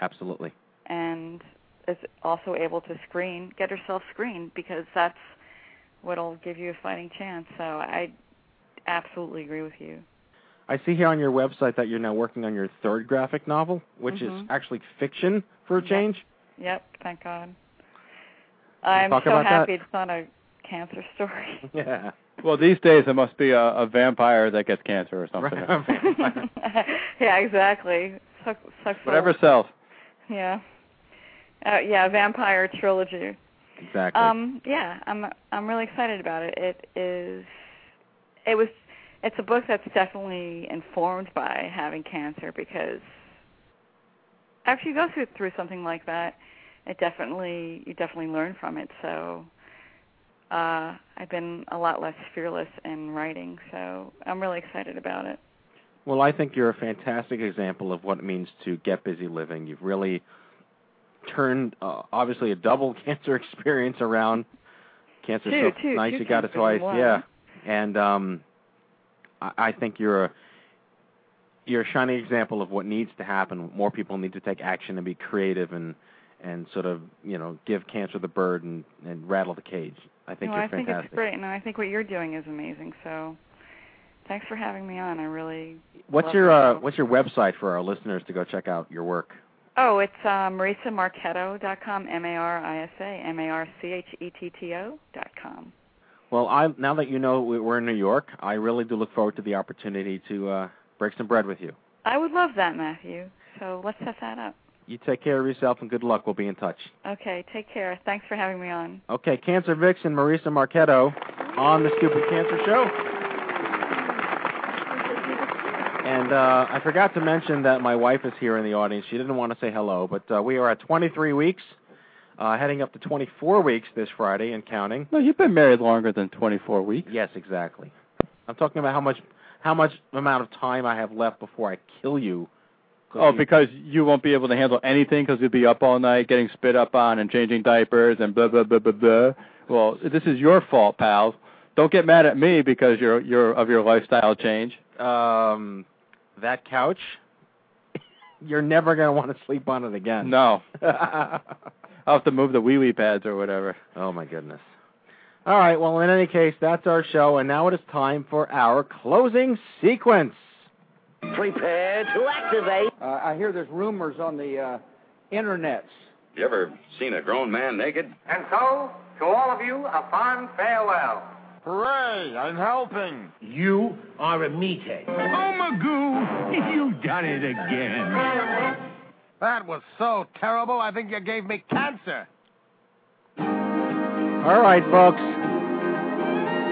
Speaker 5: Absolutely.
Speaker 11: and is also able to screen, get herself screened because that's what'll give you a fighting chance. So I absolutely agree with you.
Speaker 5: I see here on your website that you're now working on your third graphic novel, which is
Speaker 11: Mhm.
Speaker 5: actually fiction for a
Speaker 11: Yep.
Speaker 5: change.
Speaker 11: Yep, thank God. I'm
Speaker 5: talk
Speaker 11: so
Speaker 5: about that?
Speaker 11: happy it's not a cancer story.
Speaker 5: Yeah.
Speaker 6: Well, these days it must be a, a vampire that gets cancer or something.
Speaker 11: yeah, exactly. Suck, sucks
Speaker 6: Whatever sells.
Speaker 11: Yeah. Uh, yeah, vampire trilogy.
Speaker 5: Exactly.
Speaker 11: Um, yeah, I'm I'm really excited about it. It is it was it's a book that's definitely informed by having cancer because after you go through through something like that, it definitely you definitely learn from it. So uh I've been a lot less fearless in writing, so I'm really excited about it.
Speaker 5: Well, I think you're a fantastic example of what it means to get busy living. You've really turned, uh, obviously, a double cancer experience around. Cancer
Speaker 11: Two,
Speaker 5: so
Speaker 11: two,
Speaker 5: nice
Speaker 11: two
Speaker 5: you got it twice, yeah. And um, I, I think you're a you're a shining example of what needs to happen. More people need to take action and be creative and and sort of you know give cancer the bird and and rattle the cage. I think
Speaker 11: no,
Speaker 5: you're
Speaker 11: I think
Speaker 5: fantastic.
Speaker 11: it's great, and I think what you're doing is amazing. So, thanks for having me on. I really.
Speaker 5: What's
Speaker 11: love
Speaker 5: your uh, what's your website for our listeners to go check out your work?
Speaker 11: Oh, it's uh, marisamarchetto.com, M-A-R-I-S-A, dot com.
Speaker 5: Well, I now that you know we- we're in New York, I really do look forward to the opportunity to uh, break some bread with you.
Speaker 11: I would love that, Matthew. So let's set that up.
Speaker 5: You take care of yourself and good luck. We'll be in touch.
Speaker 11: Okay, take care. Thanks for having me on.
Speaker 5: Okay, Cancer Vixen Marisa Marchetto on the Stupid Cancer Show. And uh, I forgot to mention that my wife is here in the audience. She didn't want to say hello, but uh, we are at 23 weeks, uh, heading up to 24 weeks this Friday and counting.
Speaker 6: No, you've been married longer than 24 weeks.
Speaker 5: Yes, exactly. I'm talking about how much how much amount of time I have left before I kill you.
Speaker 6: Oh, because you won't be able to handle anything because you'll be up all night getting spit up on and changing diapers and blah blah blah blah blah. Well, this is your fault, pal. Don't get mad at me because you're you're of your lifestyle change.
Speaker 5: Um, that couch, you're never gonna want to sleep on it again.
Speaker 6: No. I'll have to move the wee wee pads or whatever.
Speaker 5: Oh my goodness. All right. Well, in any case, that's our show, and now it is time for our closing sequence.
Speaker 12: Prepare to activate. Uh, I hear there's rumors on the uh, internets.
Speaker 13: You ever seen a grown man naked?
Speaker 14: And so, to all of you, a fond farewell.
Speaker 15: Hooray, I'm helping.
Speaker 12: You are a meathead.
Speaker 15: Oh, Magoo, you've done it again. That was so terrible, I think you gave me cancer.
Speaker 5: All right, folks.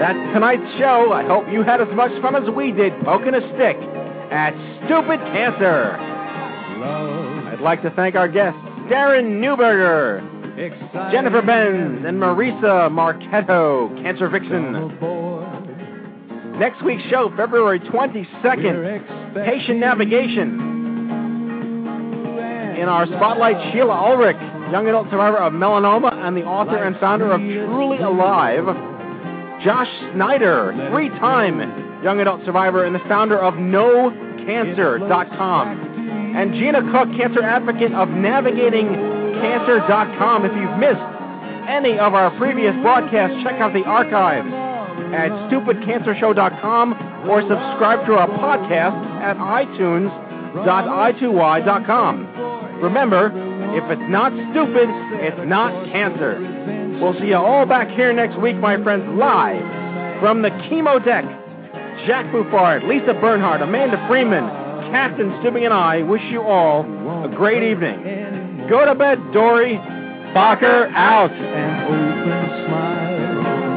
Speaker 5: That's tonight's show. I hope you had as much fun as we did poking a stick at Stupid Cancer. I'd like to thank our guests, Darren Neuberger, Jennifer Benz, and Marisa Marchetto, Cancer Vixen. Next week's show, February 22nd, Patient Navigation. In our spotlight, Sheila Ulrich, young adult survivor of melanoma and the author and founder of Truly Alive. Josh Snyder, three-time young adult survivor and the founder of NoCancer.com. And Gina Cook, cancer advocate of NavigatingCancer.com. If you've missed any of our previous broadcasts, check out the archives at StupidCancerShow.com or subscribe to our podcast at iTunes.i2y.com. Remember, if it's not stupid, it's not cancer. We'll see you all back here next week, my friends, live from the chemo deck. Jack Buffard, Lisa Bernhard, Amanda Freeman, Captain Stubing, and I wish you all a great evening. Go to bed, Dory. Barker out.
Speaker 16: An open smile